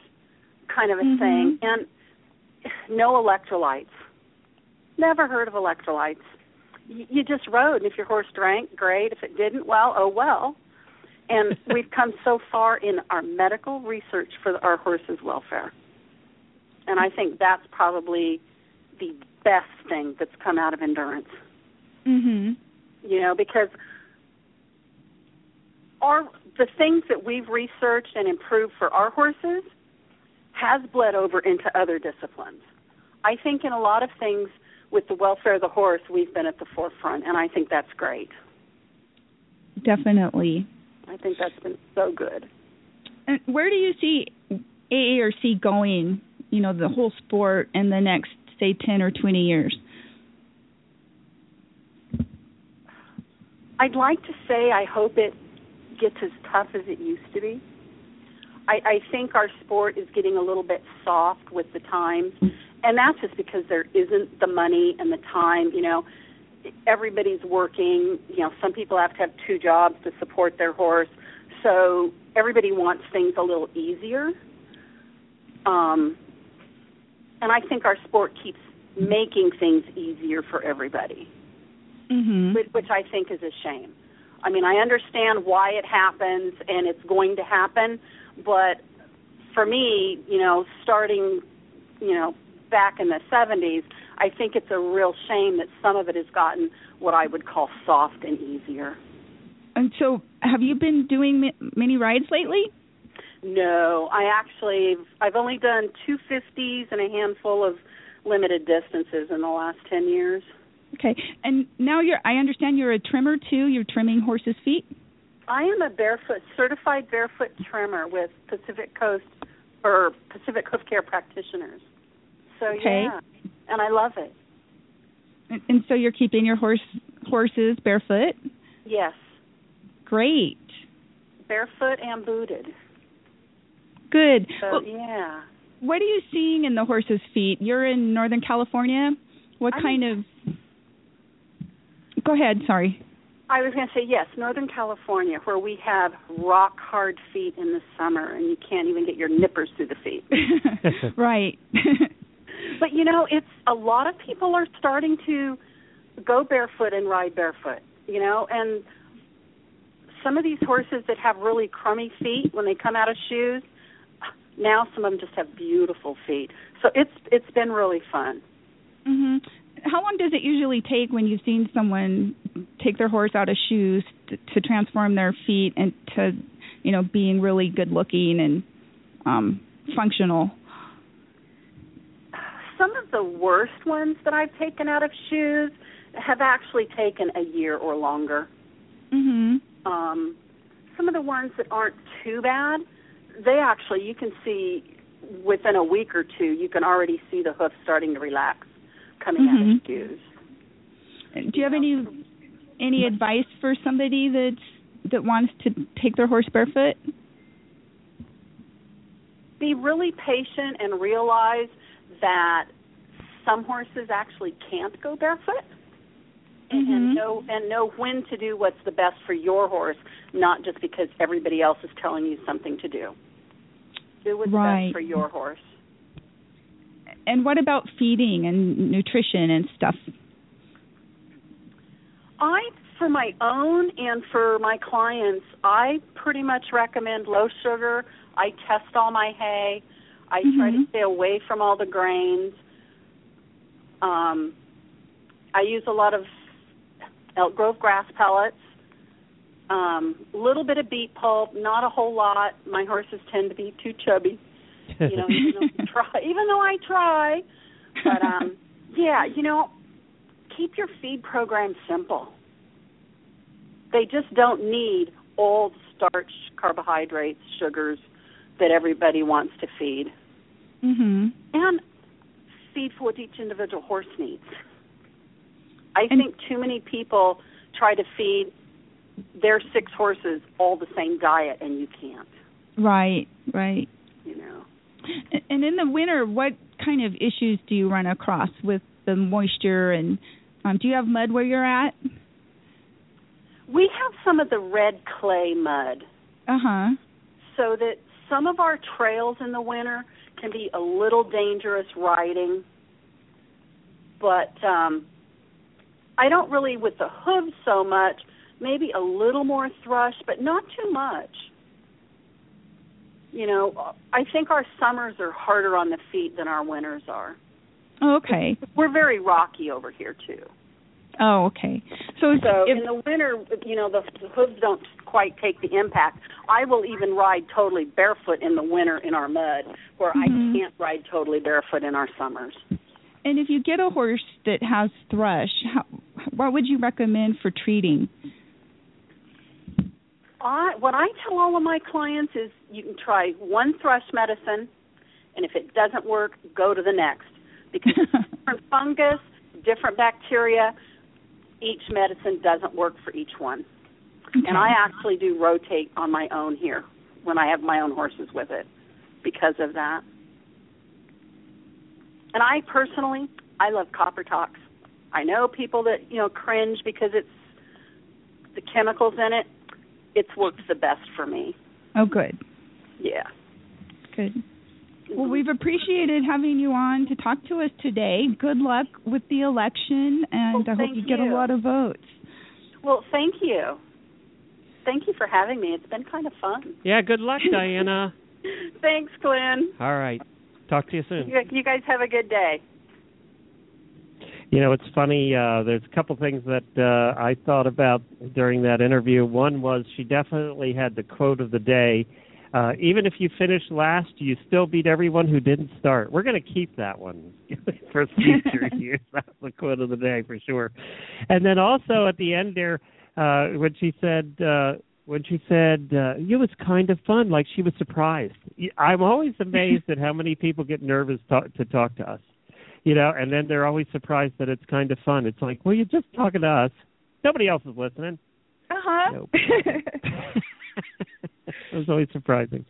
kind of a Mhm. thing and no electrolytes. Never heard of electrolytes. You just rode, and if your horse drank, great. If it didn't, well, oh well. And we've come so far in our medical research for our horses' welfare. And I think that's probably the best thing that's come out of endurance. mhm. You know, because our the things that we've researched and improved for our horses has bled over into other disciplines. I think in a lot of things with the welfare of the horse, we've been at the forefront, and I think that's great. Definitely. I think that's been so good. And where do you see AERC going, you know, the whole sport in the next say 10 or 20 years? I'd like to say I hope it gets as tough as it used to be. I, I think our sport is getting a little bit soft with the times, and that's just because there isn't the money and the time. You know, everybody's working. You know, some people have to have two jobs to support their horse, so everybody wants things a little easier. Um, and I think our sport keeps making things easier for everybody, Mhm. which, which I think is a shame. I mean, I understand why it happens and it's going to happen, but for me, you know, starting, you know, back in the 70s, I think it's a real shame that some of it has gotten what I would call soft and easier. And so, have you been doing many rides lately? No, I actually I've only done two fifties and a handful of limited distances in the last ten years. Okay. And now you're I understand you're a trimmer too. You're trimming horses' feet? I am a barefoot certified barefoot trimmer with Pacific Coast or Pacific Hoof Care practitioners. So Okay. yeah, and I love it. And, and so you're keeping your horse horses barefoot? Yes, Great. barefoot and booted. Good. So Well, yeah. what are you seeing in the horses' feet? You're in Northern California. What I'm- kind of Go ahead, sorry. I was going to say yes, Northern California, where we have rock hard feet in the summer, and you can't even get your nippers through the feet. right. But you know, it's a lot of people are starting to go barefoot and ride barefoot. You know, and some of these horses that have really crummy feet when they come out of shoes, now some of them just have beautiful feet. So it's it's been really fun. mhm. How long does it usually take when you've seen someone take their horse out of shoes to, to transform their feet into, you know, being really good looking and um functional? Some of the worst ones that I've taken out of shoes have actually taken a year or longer. Mhm. um, some of the ones that aren't too bad, they actually you can see within a week or two you can already see the hoof starting to relax coming out Mhm. of shoes. Do you have any any advice for somebody that's that wants to take their horse barefoot? Be really patient and realize that some horses actually can't go barefoot. And, Mhm. and know and know when to do what's the best for your horse, not just because everybody else is telling you something to do. Do what's Right. best for your horse. And what about feeding and nutrition and stuff? I, for my own and for my clients, I pretty much recommend low sugar. I test all my hay. I try to Mhm. stay away from all the grains. Um, I use a lot of Elk Grove grass pellets. A um, little bit of beet pulp, not a whole lot. My horses tend to be too chubby, you know. even though I try, even though I try, but um, yeah, you know, keep your feed program simple. They just don't need all the starch, carbohydrates, sugars that everybody wants to feed. Mhm. And feed for what each individual horse needs. I And- think too many people try to feed their six horses all the same diet and you can't, Right, right. you know. And in the winter, what kind of issues do you run across with the moisture and um do you have mud where you're at? We have some of the red clay mud. Uh-huh. so that some of our trails in the winter can be a little dangerous riding. But um I don't really with the hooves so much, maybe a little more thrush, but not too much. You know, I think our summers are harder on the feet than our winters are. Okay. We're very rocky over here too. Oh, okay. So, So if, in the winter, you know, the, the hooves don't quite take the impact. I will even ride totally barefoot in the winter in our mud, where Mhm. I can't ride totally barefoot in our summers. and if you get a horse that has thrush, how, what would you recommend for treating? I, what I tell all of my clients is you can try one thrush medicine, and if it doesn't work, go to the next because different fungus, different bacteria, each medicine doesn't work for each one. Okay. And I actually do rotate on my own here when I have my own horses with it because of that. And I personally, I love Kopertox. I know people that you know cringe because it's the chemicals in it. It's worked the best for me. Oh, good, Yeah. good. Well, we've appreciated having you on to talk to us today. Good luck with the election, and Well, I hope thank you get a lot of votes. Well, thank you. Thank you for having me. It's been kind of fun. Yeah, good luck, Dianna. Thanks, Glenn. All right. Talk to you soon. You, you guys have a good day. You know, it's funny. Uh, there's a couple things that uh, I thought about during that interview. One was she definitely had the quote of the day. Uh, even if you finish last, you still beat everyone who didn't start. We're going to keep that one for future years. That's the quote of the day for sure. And then also at the end there, uh, when she said, uh, when she said uh, it was kind of fun, like she was surprised. I'm always amazed at how many people get nervous talk, to talk to us you know, and then they're always surprised that it's kind of fun. It's like, well, you're just talking to us. Nobody else is listening. Uh huh. Nope. it was always surprising.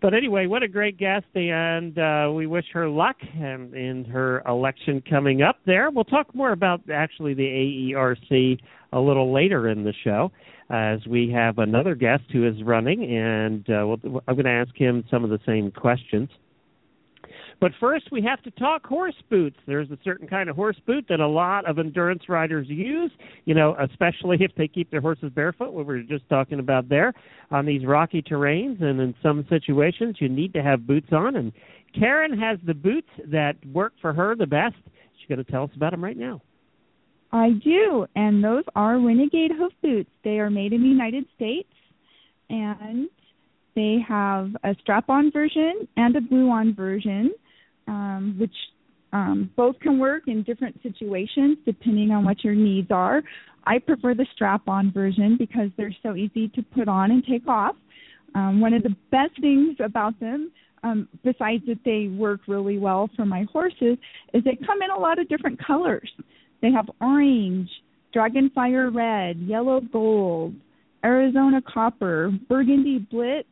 But anyway, what a great guest, and uh, we wish her luck in, in her election coming up there. We'll talk more about actually the AERC a little later in the show as we have another guest who is running, and uh, we'll, I'm going to ask him some of the same questions. But first, we have to talk horse boots. There's a certain kind of horse boot that a lot of endurance riders use, you know, especially if they keep their horses barefoot, what we were just talking about there, on these rocky terrains. And in some situations, you need to have boots on. And Karen has the boots that work for her the best. She's going to tell us about them right now. I do, and those are Renegade hoof boots. They are made in the United States, and they have a strap-on version and a glue-on version, um, which um, both can work in different situations depending on what your needs are. I prefer the strap-on version because they're so easy to put on and take off. Um, one of the best things about them, um, besides that they work really well for my horses, is they come in a lot of different colors. They have orange, dragonfire red, yellow gold, Arizona copper, burgundy blitz,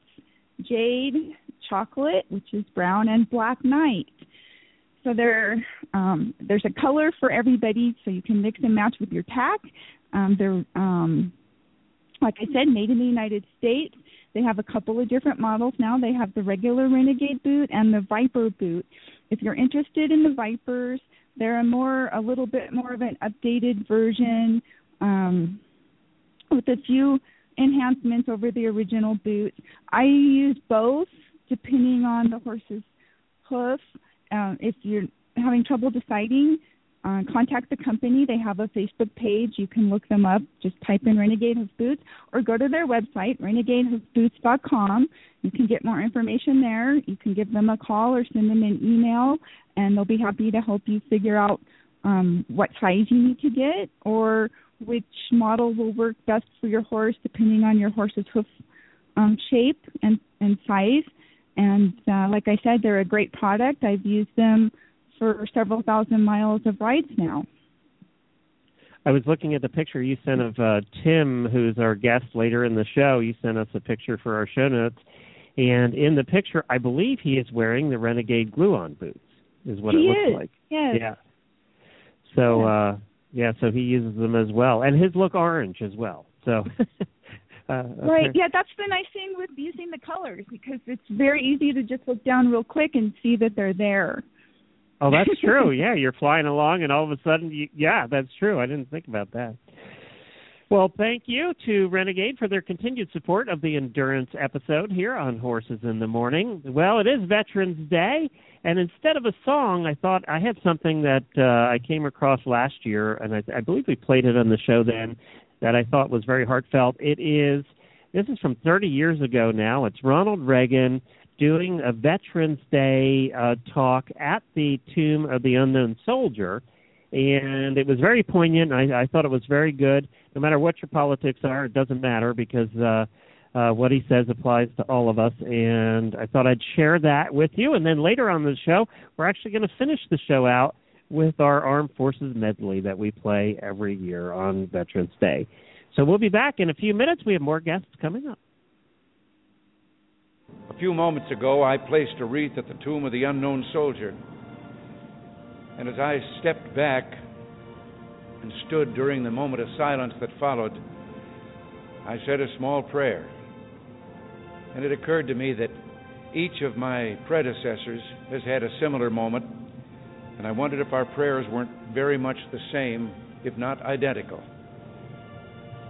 jade, chocolate, which is brown, and black night. So there, um, there's a color for everybody, so you can mix and match with your tack. Um, they're, um, like I said, made in the United States. They have a couple of different models now. They have the regular Renegade boot and the Viper boot. If you're interested in the Vipers, they're a more, a little bit more of an updated version um, with a few enhancements over the original boot. I use both depending on the horse's hoof. Um, if you're having trouble deciding, uh, contact the company. They have a Facebook page. You can look them up. Just type in Renegade Hoof Boots or go to their website, renegadehoofboots.com. You can get more information there. You can give them a call or send them an email, and they'll be happy to help you figure out um, what size you need to get or which model will work best for your horse depending on your horse's hoof um, shape and, and size. And uh, like I said, they're a great product. I've used them for several thousand miles of rides now. I was looking at the picture you sent of uh, Tim, who's our guest later in the show. You sent us a picture for our show notes, and in the picture, I believe he is wearing the Renegade glue-on boots. Is what he it looks is. like. Yes. Yeah. So uh yeah, so he uses them as well, and his look orange as well. So. uh, Right. Yeah, that's the nice thing with using the colors because it's very easy to just look down real quick and see that they're there. Oh, that's true. Yeah, you're flying along, and all of a sudden, you, yeah, that's true. I didn't think about that. Well, thank you to Renegade for their continued support of the endurance episode here on Horses in the Morning. Well, it is Veterans Day, and instead of a song, I thought I had something that uh, I came across last year, and I, I believe we played it on the show then, that I thought was very heartfelt. It is, this is from 30 years ago now. It's Ronald Reagan doing a Veterans Day uh, talk at the Tomb of the Unknown Soldier, and it was very poignant. I, I thought it was very good. No matter what your politics are, it doesn't matter because uh, uh, what he says applies to all of us. And I thought I'd share that with you. And then later on the show, we're actually going to finish the show out with our Armed Forces medley that we play every year on Veterans Day. So we'll be back in a few minutes. We have more guests coming up. A few moments ago, I placed a wreath at the tomb of the unknown soldier. And as I stepped back and stood during the moment of silence that followed, I said a small prayer. And it occurred to me that each of my predecessors has had a similar moment, and I wondered if our prayers weren't very much the same, if not identical.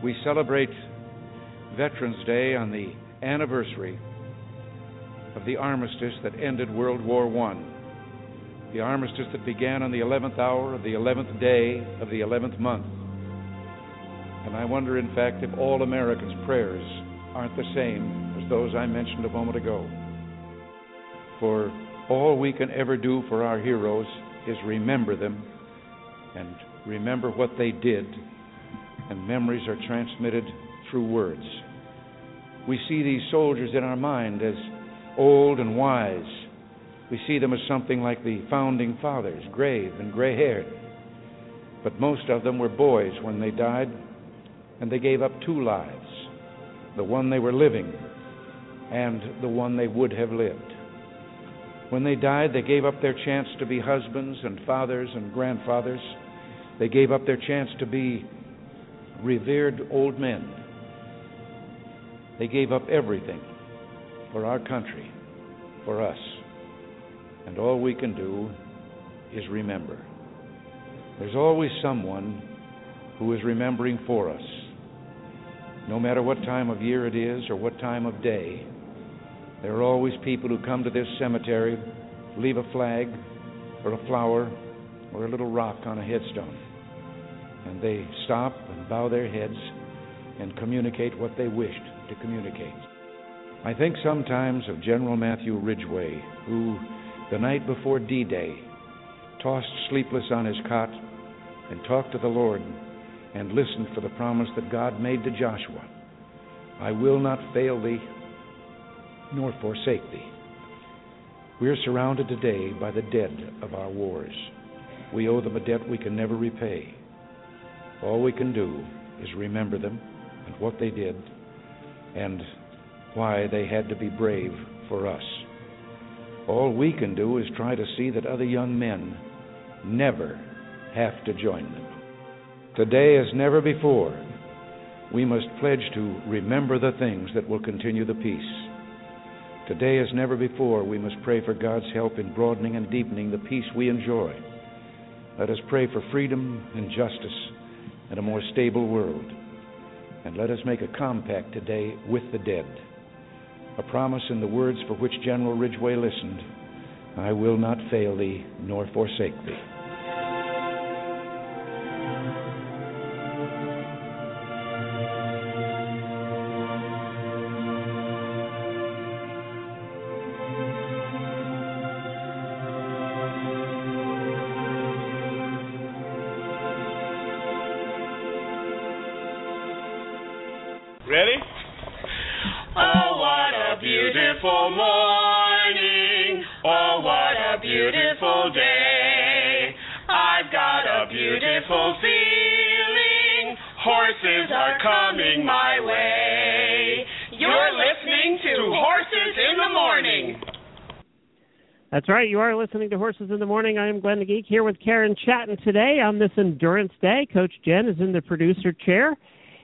We celebrate Veterans Day on the anniversary of the armistice that ended World War I. The armistice that began on the 11th hour of the 11th day of the 11th month. And I wonder, in fact, if all Americans' prayers aren't the same as those I mentioned a moment ago. For all we can ever do for our heroes is remember them and remember what they did, and memories are transmitted through words. We see these soldiers in our mind as old and wise. We see them as something like the founding fathers, grave and gray haired. But most of them were boys when they died, and they gave up two lives the one they were living and the one they would have lived. When they died, they gave up their chance to be husbands and fathers and grandfathers. They gave up their chance to be revered old men. They gave up everything for our country, for us. And all we can do is remember. There's always someone who is remembering for us. No matter what time of year it is or what time of day, there are always people who come to this cemetery, leave a flag or a flower or a little rock on a headstone. And they stop and bow their heads and communicate what they wished to communicate. I think sometimes of General Matthew Ridgway, who, the night before D Day, tossed sleepless on his cot and talked to the Lord and listened for the promise that God made to Joshua I will not fail thee nor forsake thee. We are surrounded today by the dead of our wars. We owe them a debt we can never repay. All we can do is remember them and what they did and why they had to be brave for us. All we can do is try to see that other young men never have to join them. Today, as never before, we must pledge to remember the things that will continue the peace. Today, as never before, we must pray for God's help in broadening and deepening the peace we enjoy. Let us pray for freedom and justice and a more stable world. And let us make a compact today with the dead. A promise in the words for which General Ridgway listened I will not fail thee nor forsake thee. Listening to Horses in the Morning. I am Glenn the Geek here with Karen Chaton today on this Endurance Day. Coach Jen is in the producer chair,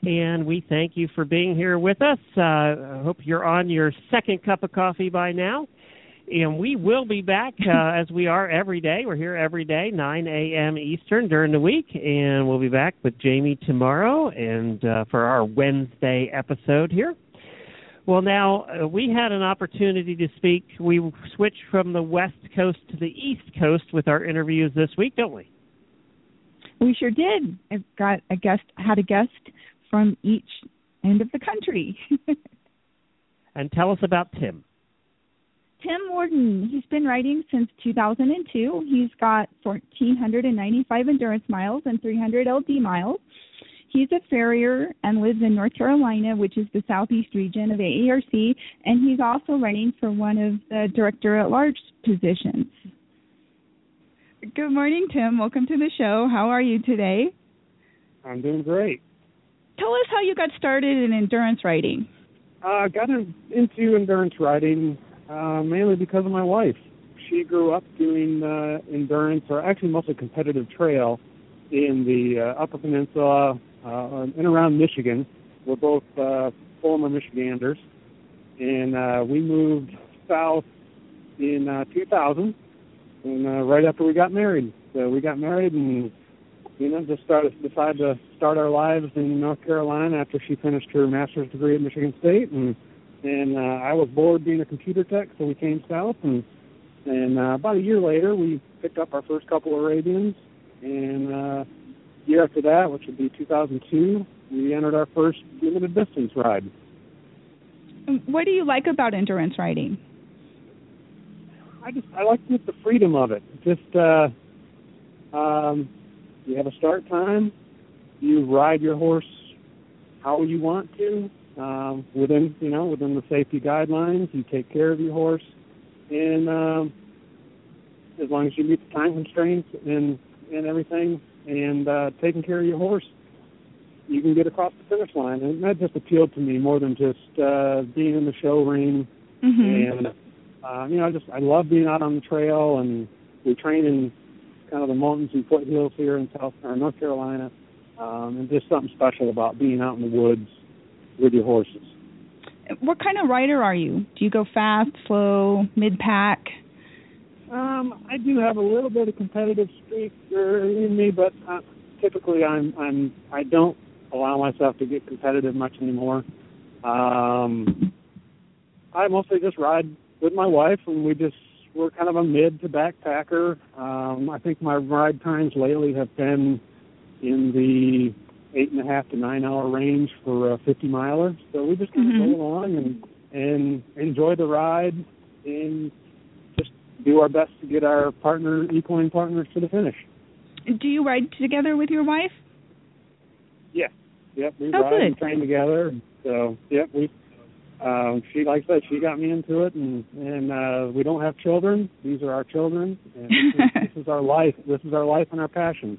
and we thank you for being here with us. Uh, I hope you're on your second cup of coffee by now. And we will be back uh, as we are every day. We're here every day, 9 a.m. Eastern during the week, and we'll be back with Jamie tomorrow and uh, for our Wednesday episode here. Well, now uh, we had an opportunity to speak. We switched from the West Coast to the East Coast with our interviews this week, don't we? We sure did. I've got a guest had a guest from each end of the country. And tell us about Tim. Tim Worden, he's been riding since 2002. He's got 1,495 endurance miles and 300 LD miles. He's a farrier and lives in North Carolina, which is the southeast region of AERC, and he's also running for one of the director at large positions. Good morning, Tim. Welcome to the show. How are you today? I'm doing great. Tell us how you got started in endurance riding. uh, got into endurance riding uh, mainly because of my wife. She grew up doing uh, endurance, or actually mostly competitive trail, in the uh, Upper Peninsula uh, and around Michigan. We're both uh, former Michiganders, and uh, we moved south in uh, 2000, and uh, right after we got married. So we got married and you know just started decided to start our lives in North Carolina after she finished her master's degree at Michigan State, and and uh, I was bored being a computer tech, so we came south, and and uh, about a year later we picked up our first couple of Arabians, and uh, year after that, which would be 2002, we entered our first limited distance ride. What do you like about endurance riding? I just I like just the freedom of it. Just uh um you have a start time, you ride your horse how you want to, um within you know, within the safety guidelines, you take care of your horse and um as long as you meet the time constraints and and everything and uh taking care of your horse you can get across the finish line and that just appealed to me more than just uh being in the show ring Mm-hmm. and uh, you know, I just I love being out on the trail, and we train in kind of the mountains and foothills here in South or North Carolina, um, and just something special about being out in the woods with your horses. What kind of rider are you? Do you go fast, slow, mid pack? Um, I do have a little bit of competitive streak uh, in me, but uh, typically I'm I'm I don't allow myself to get competitive much anymore. Um, I mostly just ride with my wife, and we just we're kind of a mid to backpacker. Um, I think my ride times lately have been in the eight and a half to nine hour range for a 50 miler. So we just kind of Mhm. go along and and enjoy the ride and do our best to get our partner equine partners to the finish. Do you ride together with your wife? Yeah. Yep, we Oh, ride and train together. So yep, we um she like I said, she got me into it and and uh we don't have children. These are our children and this is, this is our life. This is our life and our passion.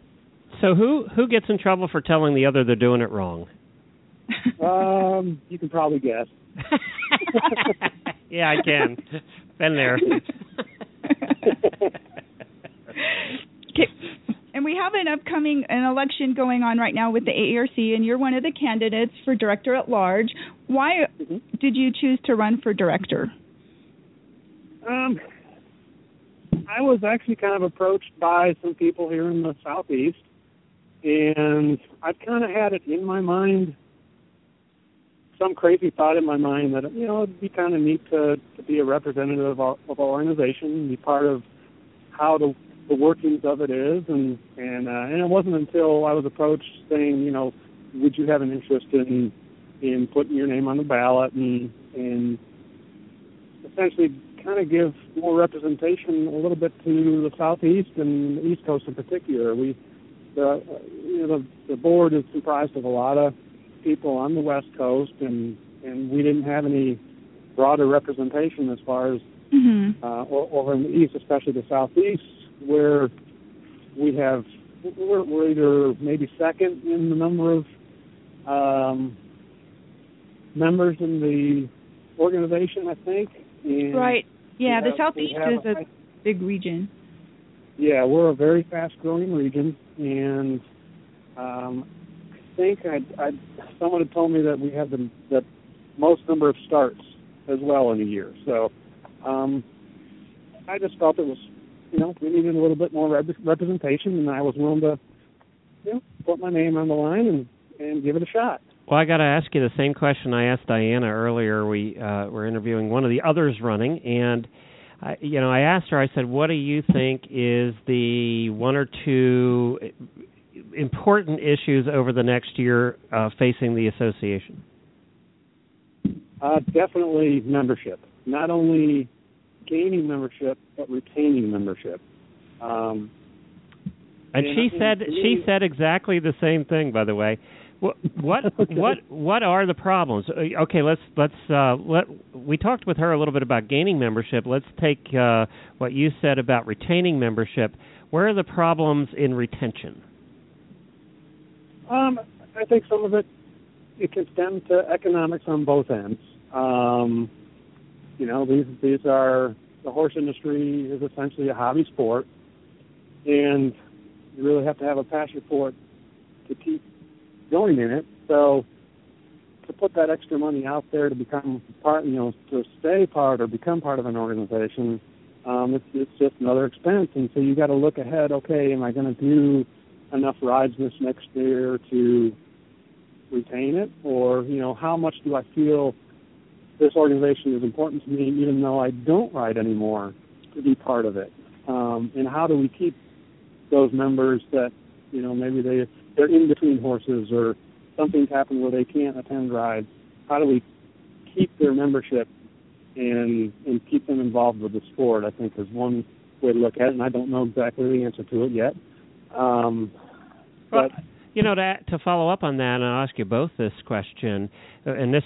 So who who gets in trouble for telling the other they're doing it wrong? Um you can probably guess. yeah, I can. Been there. Okay. And we have an upcoming an election going on right now with the AERC, and you're one of the candidates for director at large. Why did you choose to run for director? Um, I was actually kind of approached by some people here in the southeast, and I've kind of had it in my mind, some crazy thought in my mind that you know it'd be kind of neat to to be a representative of our, of our organization, be part of how the the workings of it is, and and uh, and it wasn't until I was approached saying, you know, would you have an interest in in putting your name on the ballot and and essentially kind of give more representation a little bit to the southeast and the east coast in particular. We the you know the, the board is comprised of a lot of people on the west coast and and we didn't have any broader representation as far as Mm-hmm. uh, over in the east, especially the southeast, where we have we're, we're either maybe second in the number of um, members in the organization, I think. And Right. Yeah, the southeast is a big region. yeah, we're a very fast-growing region, and um, I think I, I someone had told me that we have the, the most number of starts as well in a year. So um, I just felt it was, you know, we needed a little bit more rep- representation, and I was willing to, you know, put my name on the line and and give it a shot. Well, I got to ask you the same question I asked Dianna earlier. We uh, were interviewing one of the others running, and I, you know, I asked her. I said, "What do you think is the one or two important issues over the next year uh, facing the association?" Uh, definitely membership. Not only gaining membership, but retaining membership. Um, And Yeah, she said to she me. said exactly the same thing. By the way, what what what what are the problems? Uh, Okay, let's let's uh, let we talked with her a little bit about gaining membership. Let's take uh, what you said about retaining membership. Where are the problems in retention? Um, I think some of it it can stem to economics on both ends. Um, you know, these these are the horse industry is essentially a hobby sport, and you really have to have a passion for it to keep going in it. So to put that extra money out there to become part, you know, to stay part or become part of an organization, um, it's it's just another expense. And so you got to look ahead. Okay, am I going to do enough rides this next year to retain it, or you know, how much do I feel this organization is important to me, even though I don't ride anymore, to be part of it? Um, and how do we keep those members that you know maybe they they're in between horses or something's happened where they can't attend rides? How do we keep their membership and and keep them involved with the sport? I think is one way to look at it, and I don't know exactly the answer to it yet. Um, Well, but you know, to to follow up on that, and I'll ask you both this question, uh, and this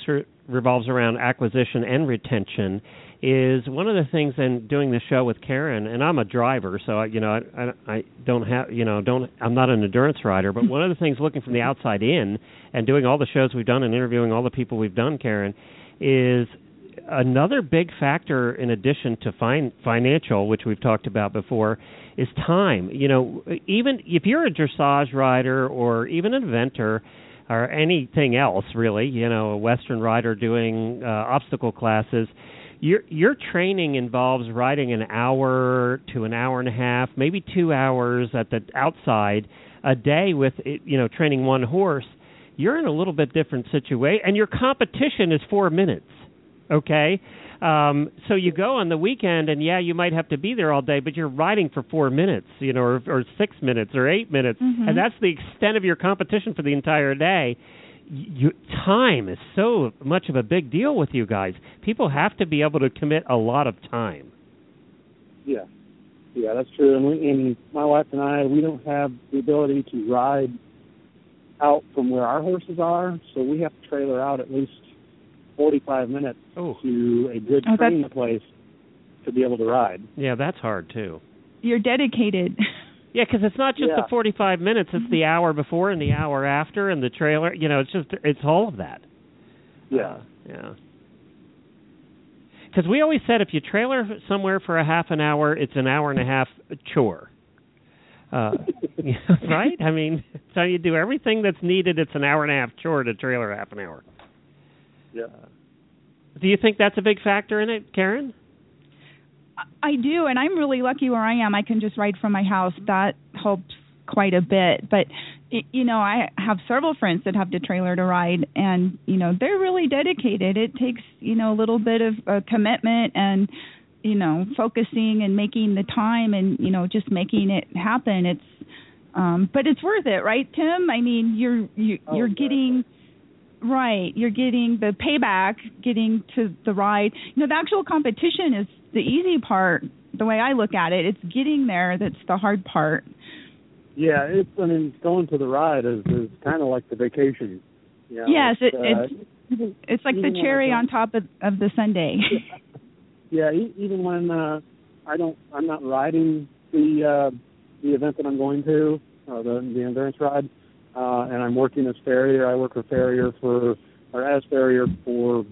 revolves around acquisition and retention. Is one of the things in doing the show with Karen, and I'm a driver, so I, you know, I, I, I don't have, you know, don't, I'm not an endurance rider, but one of the things looking from the outside in and doing all the shows we've done and interviewing all the people we've done, Karen, is another big factor in addition to fin- financial, which we've talked about before, is time. You know, even if you're a dressage rider or even an eventer or anything else, really, you know, a Western rider doing uh, obstacle classes, your your training involves riding an hour to an hour and a half, maybe two hours at the outside a day with you know training one horse. You're in a little bit different situation, and your competition is four minutes okay um so you go on the weekend and yeah you might have to be there all day but you're riding for 4 minutes you know or or 6 minutes or 8 minutes. Mhm. and that's the extent of your competition for the entire day. You, time is so much of a big deal with you guys. People have to be able to commit a lot of time. Yeah, yeah, that's true. And, we, and my wife and I, we don't have the ability to ride out from where our horses are, so we have to trailer out at least forty-five minutes oh to a good Oh, that's- training place to be able to ride. yeah that's hard too You're dedicated. yeah because it's not just Yeah. the 45 minutes it's the hour before and the hour after and the trailer you know it's just it's all of that Yeah, Uh, yeah. Because we always said if you trailer somewhere for a half an hour, it's an hour and a half chore. Uh, right? I mean, so you do everything that's needed. It's an hour and a half chore to trailer half an hour. Yeah. Do you think that's a big factor in it, Karen? I do, and I'm really lucky where I am. I can just ride from my house. That helps quite a bit. But you know, I have several friends that have to trailer to ride, and you know, they're really dedicated. It takes you know a little bit of uh, commitment and you know focusing and making the time and you know just making it happen. It's um but it's worth it, right, Tim? I mean, you're you, Oh, you're exactly. getting Right, you're getting the payback, getting to the ride. You know, the actual competition is the easy part. The way I look at it, it's getting there that's the hard part. Yeah, it's. I mean, going to the ride is is kind of like the vacation. You know, yes, it, uh, it's even- it's like the even when I cherry on top of of the sundae. Yeah, even when uh, I don't, I'm not riding the uh, the event that I'm going to, uh, the the endurance ride, uh, and I'm working as farrier. I work for farrier for, or as farrier for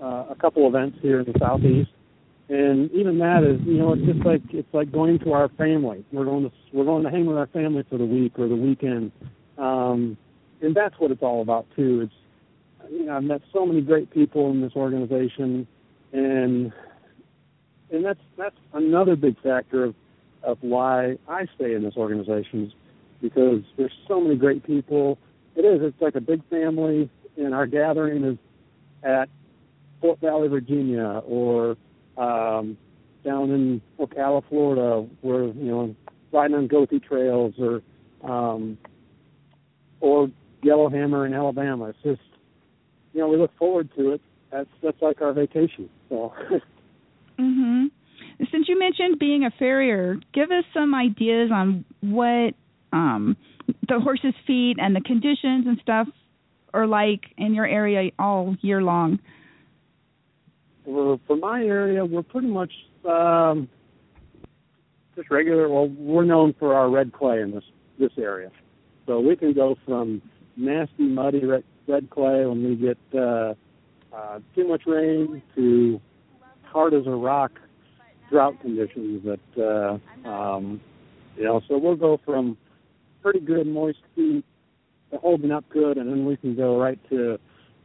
uh, a couple events here in the southeast, and even that is, you know, it's just like it's like going to our family. We're going to we're going to hang with our family for the week or the weekend, um, and that's what it's all about too. It's you know, I've met so many great people in this organization, and and that's that's another big factor of of why I stay in this organization because there's so many great people. It is. It's like a big family, and our gathering is at Fort Valley, Virginia, or um, down in Ocala, Florida, where you know riding on Goethe trails, or um, or Yellowhammer in Alabama. It's just you know we look forward to it. That's that's like our vacation. So. mhm. Since you mentioned being a farrier, give us some ideas on what um the horses' feet and the conditions and stuff are like in your area all year long. for for my area, we're pretty much um, just regular. Well, we're known for our red clay in this this area, so we can go from nasty, muddy red, red clay when we get uh, uh, too much rain to hard as a rock drought conditions that uh, um, you know. So we'll go from pretty good moist feet to holding up good, and then we can go right to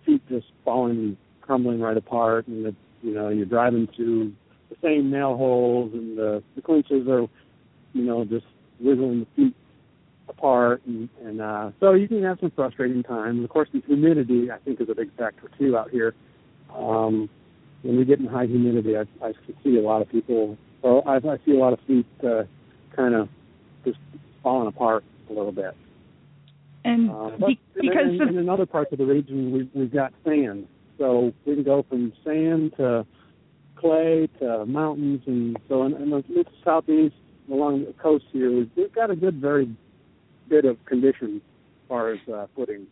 feet just falling, crumbling right apart, and the, you know you're driving through the same nail holes, and the, the clinches are you know just wiggling the feet apart, and, and uh, so you can have some frustrating times. Of course, the humidity I think is a big factor too out here. Um, when we get in high humidity, I, I see a lot of people. Well, I, I see a lot of feet uh, kind of just falling apart a little bit. And Uh, be- because in, in, in other parts of the region, we've, we've got sand, so we can go from sand to clay to mountains, and so in, in the southeast along the coast here, we've, we've got a good very bit of condition as far as uh, footing.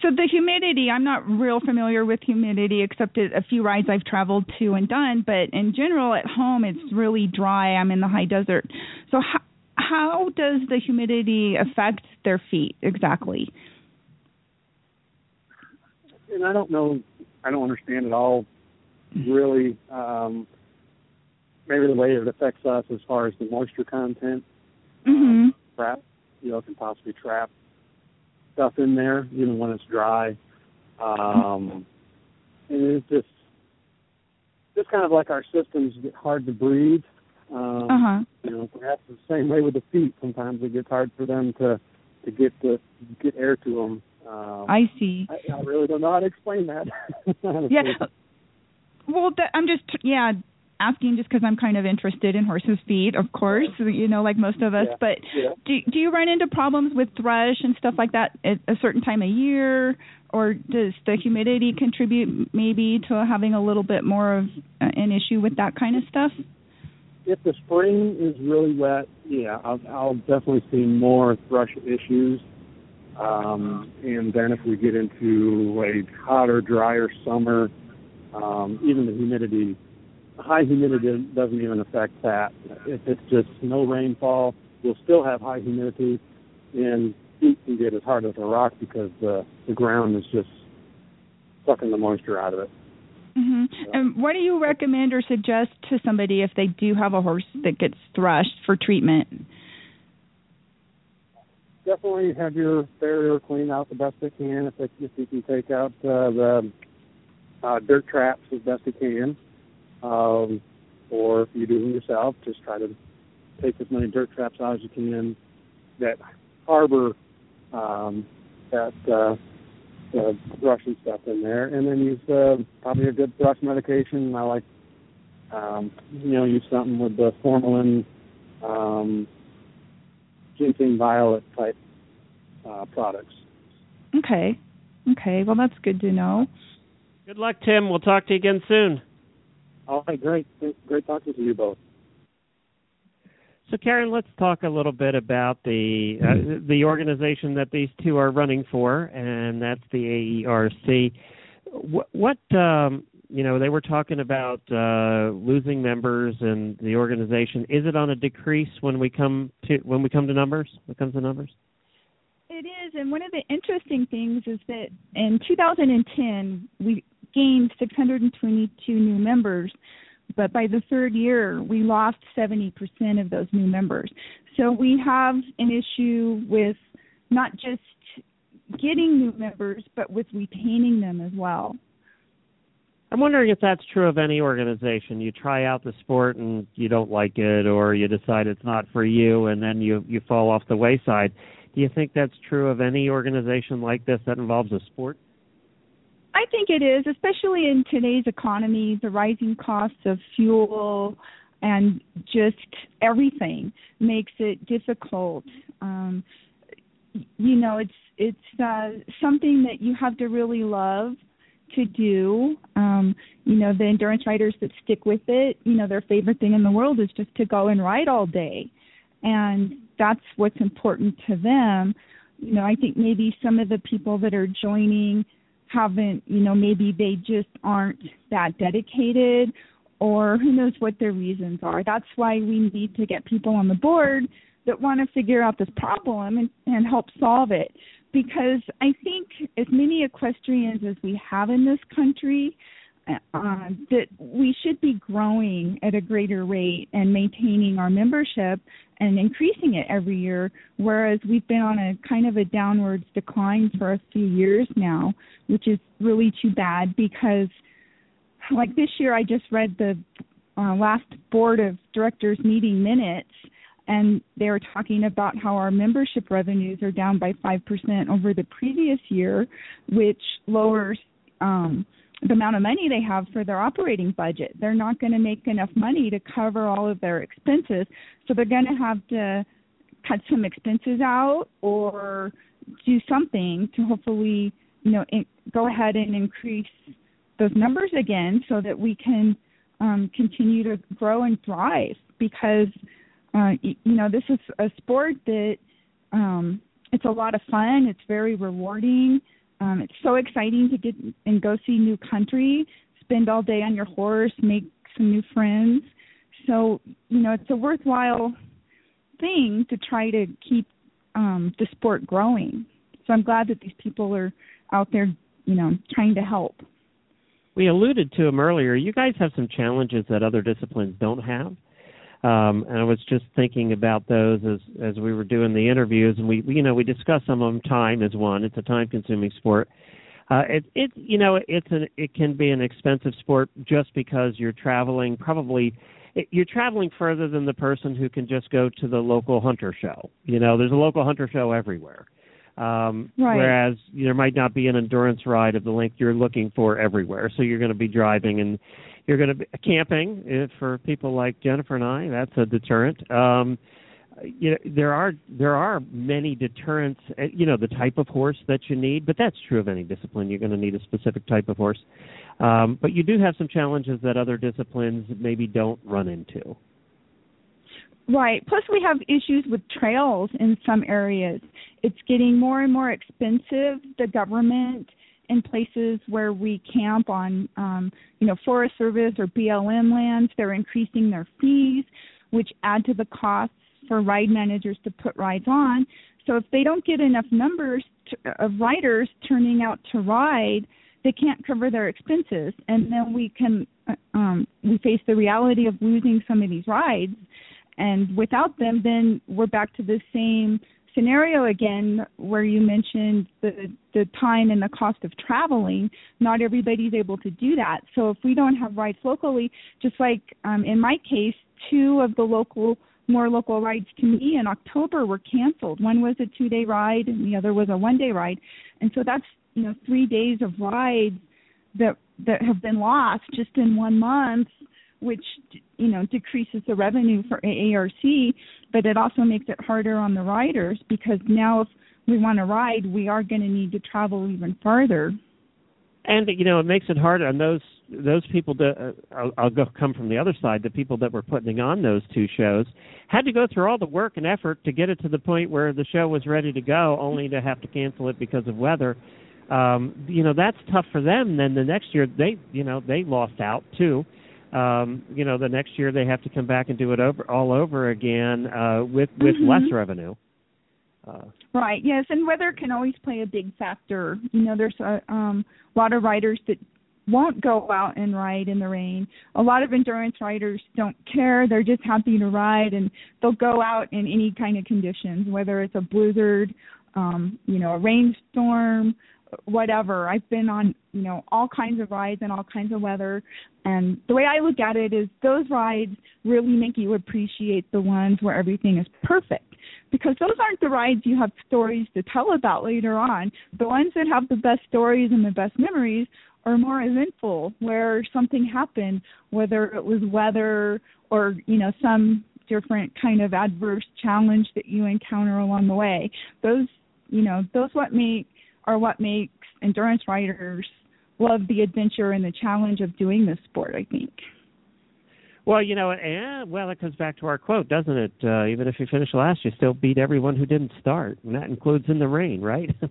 so the humidity i'm not real familiar with humidity except at a few rides i've traveled to and done but in general at home it's really dry. I'm in the high desert. So how how does the humidity affect their feet exactly and I don't know, I don't understand at all, really. Um, maybe the way it affects us as far as the moisture content mhm trap, you know, can possibly trap stuff in there, even when it's dry. Um, and it's just, just kind of like our systems get hard to breathe. Um, uh-huh You know, perhaps the same way with the feet. Sometimes it gets hard for them to to get the get air to them. Um, i see I, I really don't know how to explain that. yeah well that, i'm just yeah asking just because i'm kind of interested in horses feet of course you know like most of us Yeah. but Yeah. do do you run into problems with thrush and stuff like that at a certain time of year or does the humidity contribute maybe to having a little bit more of uh, an issue with that kind of stuff if the spring is really wet, yeah, I'll, I'll definitely see more thrush issues. Um, and then if we get into a hotter, drier summer, um, even the humidity, high humidity doesn't even affect that. If it's just no rainfall, we'll still have high humidity, and feet can get as hard as a rock because the the ground is just sucking the moisture out of it. Hmm and what do you recommend or suggest to somebody if they do have a horse that gets thrushed for treatment? Definitely have your farrier cleaned out the best they can. If, they, if you can take out uh, the uh, dirt traps as best you can, um, or if you do them yourself, just try to take as many dirt traps out as you can that harbor um, that uh, uh, thrush stuff in there, and then use uh, probably a good thrush medication. I like um, you know use something with the formalin. Um, gentian violet type uh, products. okay okay well that's good to know Good luck, Tim. We'll talk to you again soon. All right, great, great talking to you both. So, Karen, let's talk a little bit about the uh, the organization that these two are running for, and that's the AERC. What, what um, you know, they were talking about uh, losing members and the organization. Is it on a decrease when we come to when we come to numbers? When it comes to numbers? It is, and one of the interesting things is that in 2010 we gained 622 new members, but by the third year we lost 70% of those new members. So we have an issue with not just getting new members, but with retaining them as well. I'm wondering if that's true of any organization. You try out the sport and you don't like it, or you decide it's not for you, and then you you fall off the wayside. Do you think that's true of any organization like this that involves a sport? I think it is, especially in today's economy, the rising costs of fuel and just everything makes it difficult. Um, you know, it's it's uh, something that you have to really love to do. Um, you know, the endurance riders that stick with it, you know, their favorite thing in the world is just to go and ride all day. And that's what's important to them. You know, I think maybe some of the people that are joining haven't, you know, maybe they just aren't that dedicated or who knows what their reasons are. That's why we need to get people on the board that want to figure out this problem and, and help solve it. because I think as many equestrians as we have in this country, uh, that we should be growing at a greater rate and maintaining our membership and increasing it every year, whereas we've been on a kind of a downwards decline for a few years now, which is really too bad because, like this year, I just read the uh, last board of directors meeting minutes and they were talking about how our membership revenues are down by 5% over the previous year, which lowers um, the amount of money they have for their operating budget. They're not going to make enough money to cover all of their expenses, so they're going to have to cut some expenses out or do something to hopefully, you know, in, go ahead and increase those numbers again so that we can um, continue to grow and thrive because uh, you, know this is a sport that um, it's a lot of fun. It's very rewarding. Um, it's so exciting to get and go see new country, spend all day on your horse, make some new friends. So you know it's a worthwhile thing to try to keep um, the sport growing. So I'm glad that these people are out there, you know, trying to help. We alluded to them earlier. You guys have some challenges that other disciplines don't have. Um, and I was just thinking about those as as we were doing the interviews, and we, we you know we discussed some of them. Time is one; it's a time-consuming sport. Uh, it it you know it's an it can be an expensive sport just because you're traveling probably it, you're traveling further than the person who can just go to the local hunter show. You know, there's a local hunter show everywhere. Um, Right. Whereas there might not be an endurance ride of the length you're looking for everywhere. So you're going to be driving and you're going to be camping uh, for people like Jennifer and I. That's a deterrent. Um, you know, there are there are many deterrents. uh, You know, the type of horse that you need, but that's true of any discipline. You're going to need a specific type of horse. Um, but you do have some challenges that other disciplines maybe don't run into. Right. Plus, we have issues with trails in some areas. It's getting more and more expensive. The government in places where we camp on, um, you know, Forest Service or BLM lands, they're increasing their fees, which add to the costs for ride managers to put rides on. So if they don't get enough numbers to, of riders turning out to ride, they can't cover their expenses, and then we can uh, um, we face the reality of losing some of these rides and without them then we're back to the same scenario again where you mentioned the the time and the cost of traveling not everybody's able to do that. So if we don't have rides locally just like um in my case two of the local more local rides to me in October were canceled. One was a two day ride and the other was a one day ride. And so that's you know 3 days of rides that that have been lost just in one month which you know decreases the revenue for AERC, but it also makes it harder on the riders because now if we want to ride, we are going to need to travel even farther. and you know it makes it harder on those those people that uh, I'll, I'll go come from the other side the people that were putting on those two shows had to go through all the work and effort to get it to the point where the show was ready to go only to have to cancel it because of weather. Um you know that's tough for them. Then the next year they you know they lost out too um you know the next year they have to come back and do it over all over again uh with with Mhm. less revenue uh Right. Yes, and weather can always play a big factor. You know, there's a um, lot of riders that won't go out and ride in the rain. A lot of endurance riders don't care. They're just happy to ride and they'll go out in any kind of conditions, whether it's a blizzard, um, you know, a rainstorm, whatever. I've been on, you know, all kinds of rides in all kinds of weather. And the way I look at it is those rides really make you appreciate the ones where everything is perfect because those aren't the rides you have stories to tell about later on. The ones that have the best stories and the best memories are more eventful, where something happened, whether it was weather or you know some different kind of adverse challenge that you encounter along the way. Those you know those what make are what makes endurance riders love the adventure and the challenge of doing this sport. I think. Well, you know, and well, it comes back to our quote, doesn't it? Uh, even if you finish last, you still beat everyone who didn't start, and that includes in the rain, right? Still-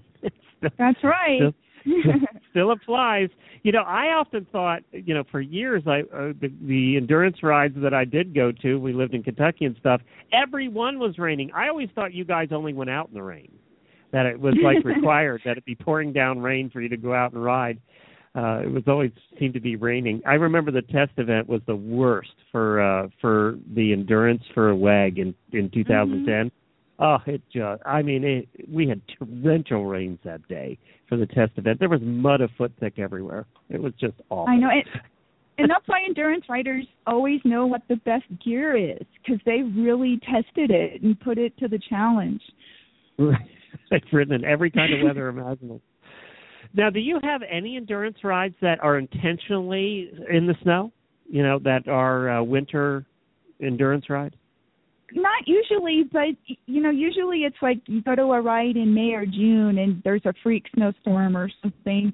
That's right. Still, still applies. You know, I often thought, you know, for years, I uh, the, the endurance rides that I did go to, we lived in Kentucky and stuff. Everyone was raining. I always thought you guys only went out in the rain. That it was like required that it be pouring down rain for you to go out and ride. Uh, it was always seemed to be raining. I remember the test event was the worst for uh, for the endurance for a WEG in in 2010. Mm-hmm. Oh, it just I mean it, we had torrential rains that day for the test event. There was mud a foot thick everywhere. It was just awful. I know it. And that's why endurance riders always know what the best gear is because they really tested it and put it to the challenge. They've ridden in every kind of weather imaginable. Now, do you have any endurance rides that are intentionally in the snow? You know, that are uh, winter endurance rides? Not usually, but you know, usually it's like you go to a ride in May or June and there's a freak snowstorm or something.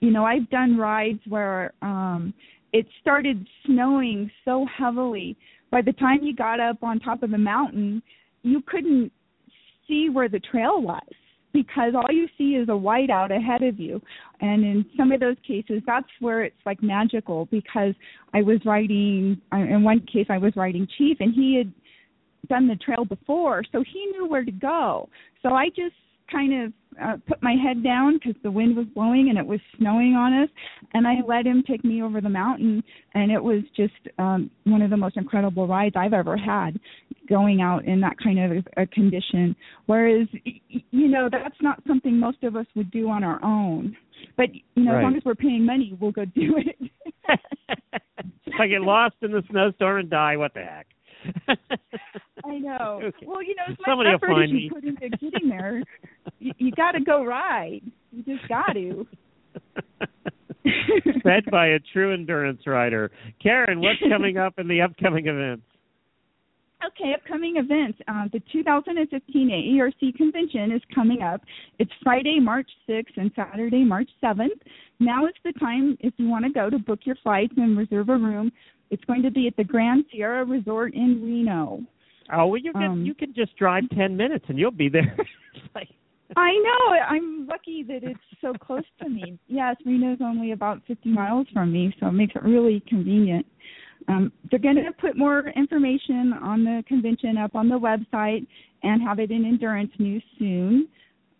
You know, I've done rides where um it started snowing so heavily by the time you got up on top of the mountain, you couldn't see where the trail was because all you see is a whiteout ahead of you. And in some of those cases, that's where it's like magical because I was riding, in one case, I was riding Chief and he had done the trail before, so he knew where to go. So I just kind of uh, put my head down because the wind was blowing and it was snowing on us, and I let him take me over the mountain, and it was just um, one of the most incredible rides I've ever had, going out in that kind of a, a condition. Whereas, you know, that's not something most of us would do on our own. But you know, as long as we're paying money, we'll go do it. if I get lost in the snowstorm and die, what the heck? I know. Okay. Well, you know, as much Somebody effort as you me. put into getting there, you, you got to go ride. You just got to. Fed by a true endurance rider. Karen, what's coming up in the upcoming events? Okay, upcoming events. Uh, the 2015 AERC convention is coming up. It's Friday, March 6th and Saturday, March 7th. Now is the time if you want to go to book your flights and reserve a room. It's going to be at the Grand Sierra Resort in Reno. Oh, well, you can Um, you can just drive ten minutes and you'll be there. Like- I know. I'm lucky that it's so close to me. Yes, Reno's only about 50 miles from me, so it makes it really convenient. Um, they're going to put more information on the convention up on the website and have it in Endurance News soon.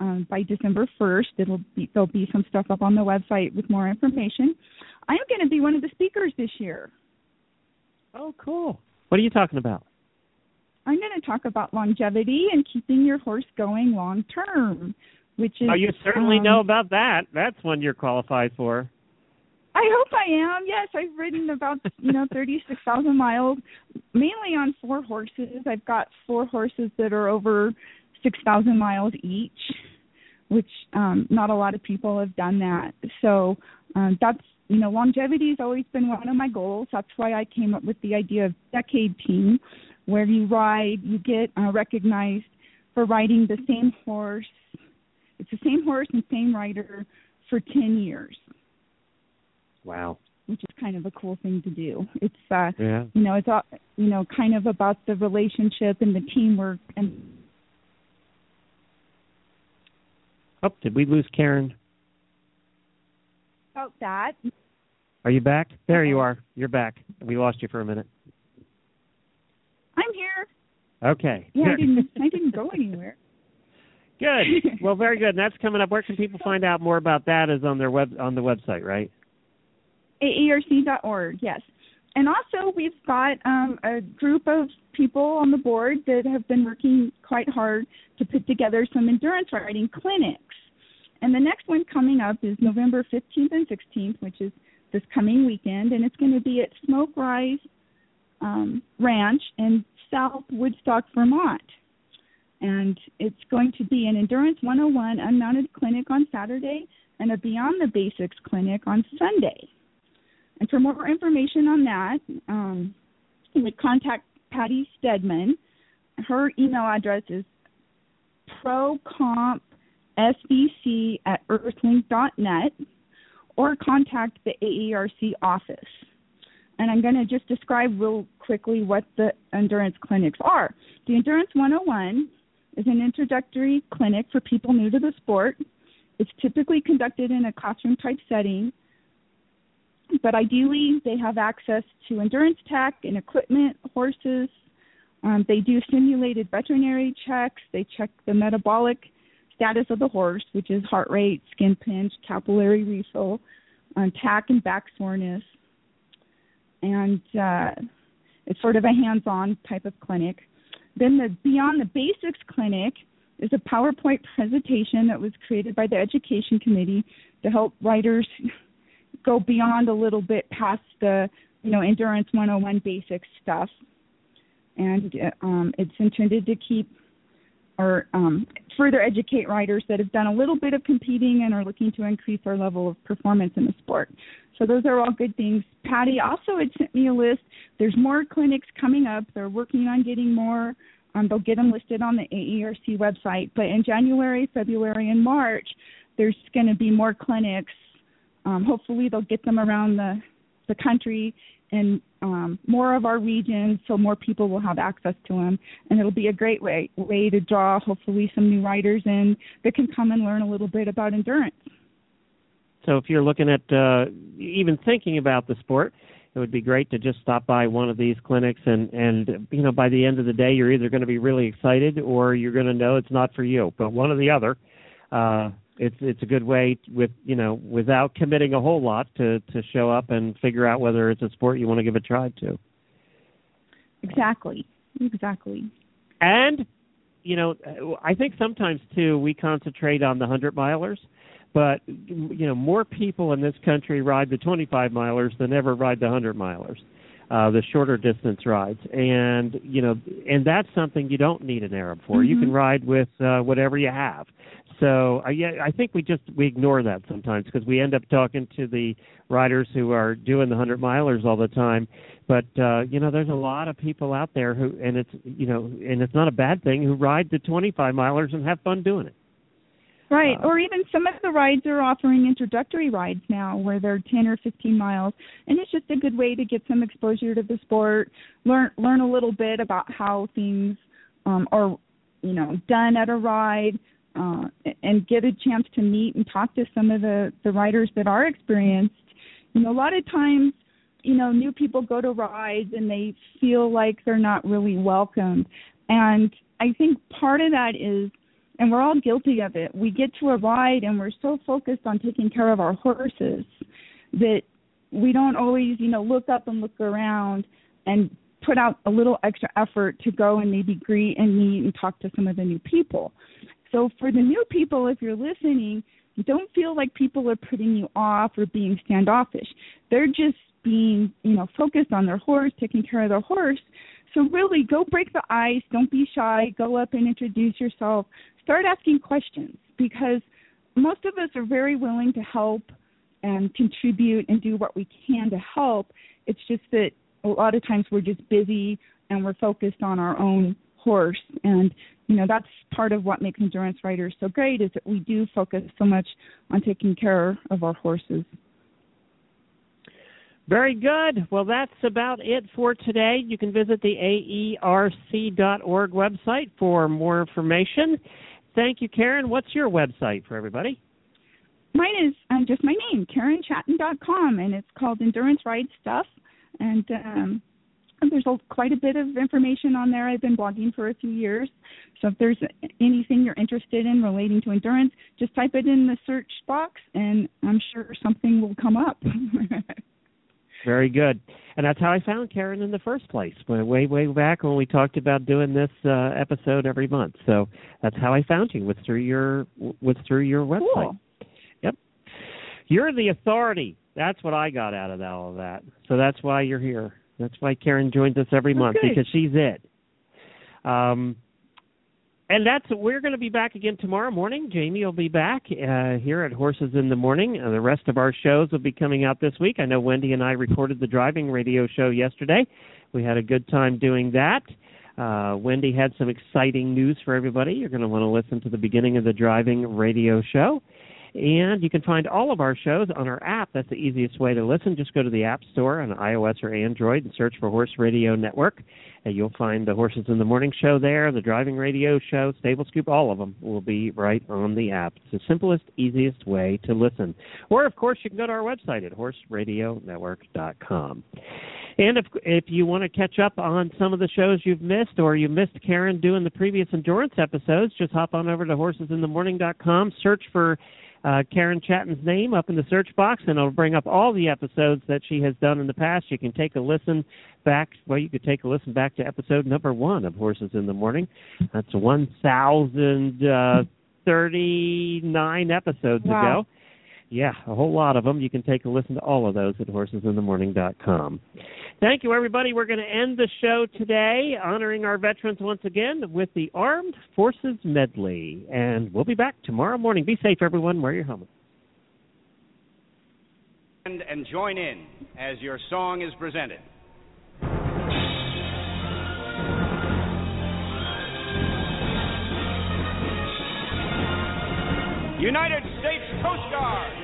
Um, by December 1st, it'll be there'll be some stuff up on the website with more information. I am going to be one of the speakers this year. oh, cool. What are you talking about? I'm going to talk about longevity and keeping your horse going long term, which is Oh, you certainly um, know about that. That's one you're qualified for. I hope I am. Yes, I've ridden about you know thirty six thousand miles, mainly on four horses. I've got four horses that are over six thousand miles each, which um not a lot of people have done that. So um that's you know longevity has always been one of my goals. That's why I came up with the idea of decade team, where you ride, you get uh, recognized for riding the same horse. It's the same horse and same rider for ten years Wow. which is kind of a cool thing to do. It's uh Yeah. you know, it's all you know, kind of about the relationship and the teamwork and Oh, did we lose Karen? about that. Are you back? There you are. You're back. We lost you for a minute. Okay. Yeah, I didn't I didn't go anywhere. Good. Well, very good. And that's coming up. Where can people find out more about that? Is on their web on the website, right? AERC.org, yes. And also we've got um a group of people on the board that have been working quite hard to put together some endurance riding clinics. And the next one coming up is November 15th and 16th, which is this coming weekend, and it's going to be at Smoke Rise um, Ranch in South Woodstock, Vermont. And it's going to be an Endurance 101 unmounted clinic on Saturday and a Beyond the Basics clinic on Sunday. And for more information on that, um, you would contact Patty Stedman. Her email address is procompsbc at earthlink.net or contact the AERC office. And I'm going to just describe real quickly what the endurance clinics are. The Endurance 101 is an introductory clinic for people new to the sport. It's typically conducted in a classroom type setting, but ideally they have access to endurance tech and equipment, horses. Um, they do simulated veterinary checks. They check the metabolic status of the horse, which is heart rate, skin pinch, capillary refill, um, tack and back soreness, and uh, it's sort of a hands-on type of clinic. Then the Beyond the Basics clinic is a PowerPoint presentation that was created by the Education Committee to help riders go beyond a little bit past the you know endurance 101 basic stuff and uh, um, it's intended to keep or um, further educate riders that have done a little bit of competing and are looking to increase their level of performance in the sport. So those are all good things. Patty also had sent me a list. There's more clinics coming up. They're working on getting more. Um, they'll get them listed on the AERC website. But in January, February, and March, there's going to be more clinics. Um, hopefully, they'll get them around the the country in um, more of our regions, so more people will have access to them, and it'll be a great way way to draw hopefully some new riders in that can come and learn a little bit about endurance. So if you're looking at uh, even thinking about the sport, it would be great to just stop by one of these clinics and and you know by the end of the day you're either going to be really excited or you're going to know it's not for you, but one or the other. Uh, it's it's a good way with you know without committing a whole lot to to show up and figure out whether it's a sport you want to give a try to. Exactly. Exactly. And you know, I think sometimes too we concentrate on the hundred milers, but you know more people in this country ride the twenty five milers than ever ride the hundred milers. Uh, the shorter distance rides, and you know, and that's something you don't need an Arab for. Mm-hmm. You can ride with uh, whatever you have. So uh, yeah, I think we just we ignore that sometimes because we end up talking to the riders who are doing the hundred milers all the time. But uh, you know, there's a lot of people out there who, and it's you know, and it's not a bad thing who ride the 25 milers and have fun doing it. Right, Uh, or even some of the rides are offering introductory rides now where they're 10 or 15 miles, and it's just a good way to get some exposure to the sport, learn learn a little bit about how things um, are, you know, done at a ride, uh, and get a chance to meet and talk to some of the the riders that are experienced. You know, a lot of times, you know, new people go to rides and they feel like they're not really welcomed, and I think part of that is and we're all guilty of it. We get to a ride and we're so focused on taking care of our horses that we don't always, you know, look up and look around and put out a little extra effort to go and maybe greet and meet and talk to some of the new people. So for the new people, if you're listening, don't feel like people are putting you off or being standoffish. They're just being, you know, focused on their horse, taking care of their horse. So really go break the ice, don't be shy, go up and introduce yourself. Start asking questions because most of us are very willing to help and contribute and do what we can to help. It's just that a lot of times we're just busy and we're focused on our own horse and you know that's part of what makes endurance riders so great is that we do focus so much on taking care of our horses Very good. Well, that's about it for today. You can visit the AERC.org website for more information. Thank you, Karen. What's your website for everybody? mine is um, just my name karenchaton.com and it's called endurance ride stuff and um and there's a, quite a bit of information on there. I've been blogging for a few years. So if there's anything you're interested in relating to endurance, just type it in the search box and I'm sure something will come up. Very good. And that's how I found Karen in the first place, way, way, way back when we talked about doing this uh, episode every month. So that's how I found you was through your was through your website. Cool. Yep. You're the authority. That's what I got out of all of that. So that's why you're here. That's why Karen joins us every month good. because she's it. Um, and that's we're going to be back again tomorrow morning. Jamie will be back uh, here at Horses in the Morning. Uh, the rest of our shows will be coming out this week. I know Wendy and I recorded the driving radio show yesterday. We had a good time doing that. Uh, Wendy had some exciting news for everybody. You're going to want to listen to the beginning of the driving radio show. And you can find all of our shows on our app. That's the easiest way to listen. Just go to the App Store on iOS or Android and search for Horse Radio Network. And you'll find the Horses in the Morning show there, the Driving Radio show, Stable Scoop, all of them will be right on the app. It's the simplest, easiest way to listen. Or, of course, you can go to our website at horseradionetwork.com. And if if you want to catch up on some of the shows you've missed, or you missed Karen doing the previous endurance episodes, just hop on over to horsesinthemorning.com, search for uh, Karen Chaton's name up in the search box, and it'll bring up all the episodes that she has done in the past. You can take a listen back. Well, you could take a listen back to episode number one of Horses in the Morning. That's one thousand uh, thirty nine episodes Wow. ago. Yeah, a whole lot of them. You can take a listen to all of those at horsesinthemorning.com. Thank you, everybody. We're going to end the show today honoring our veterans once again with the Armed Forces Medley. And we'll be back tomorrow morning. Be safe, everyone. Wear your helmet. And, and join in as your song is presented. United States Coast Guard.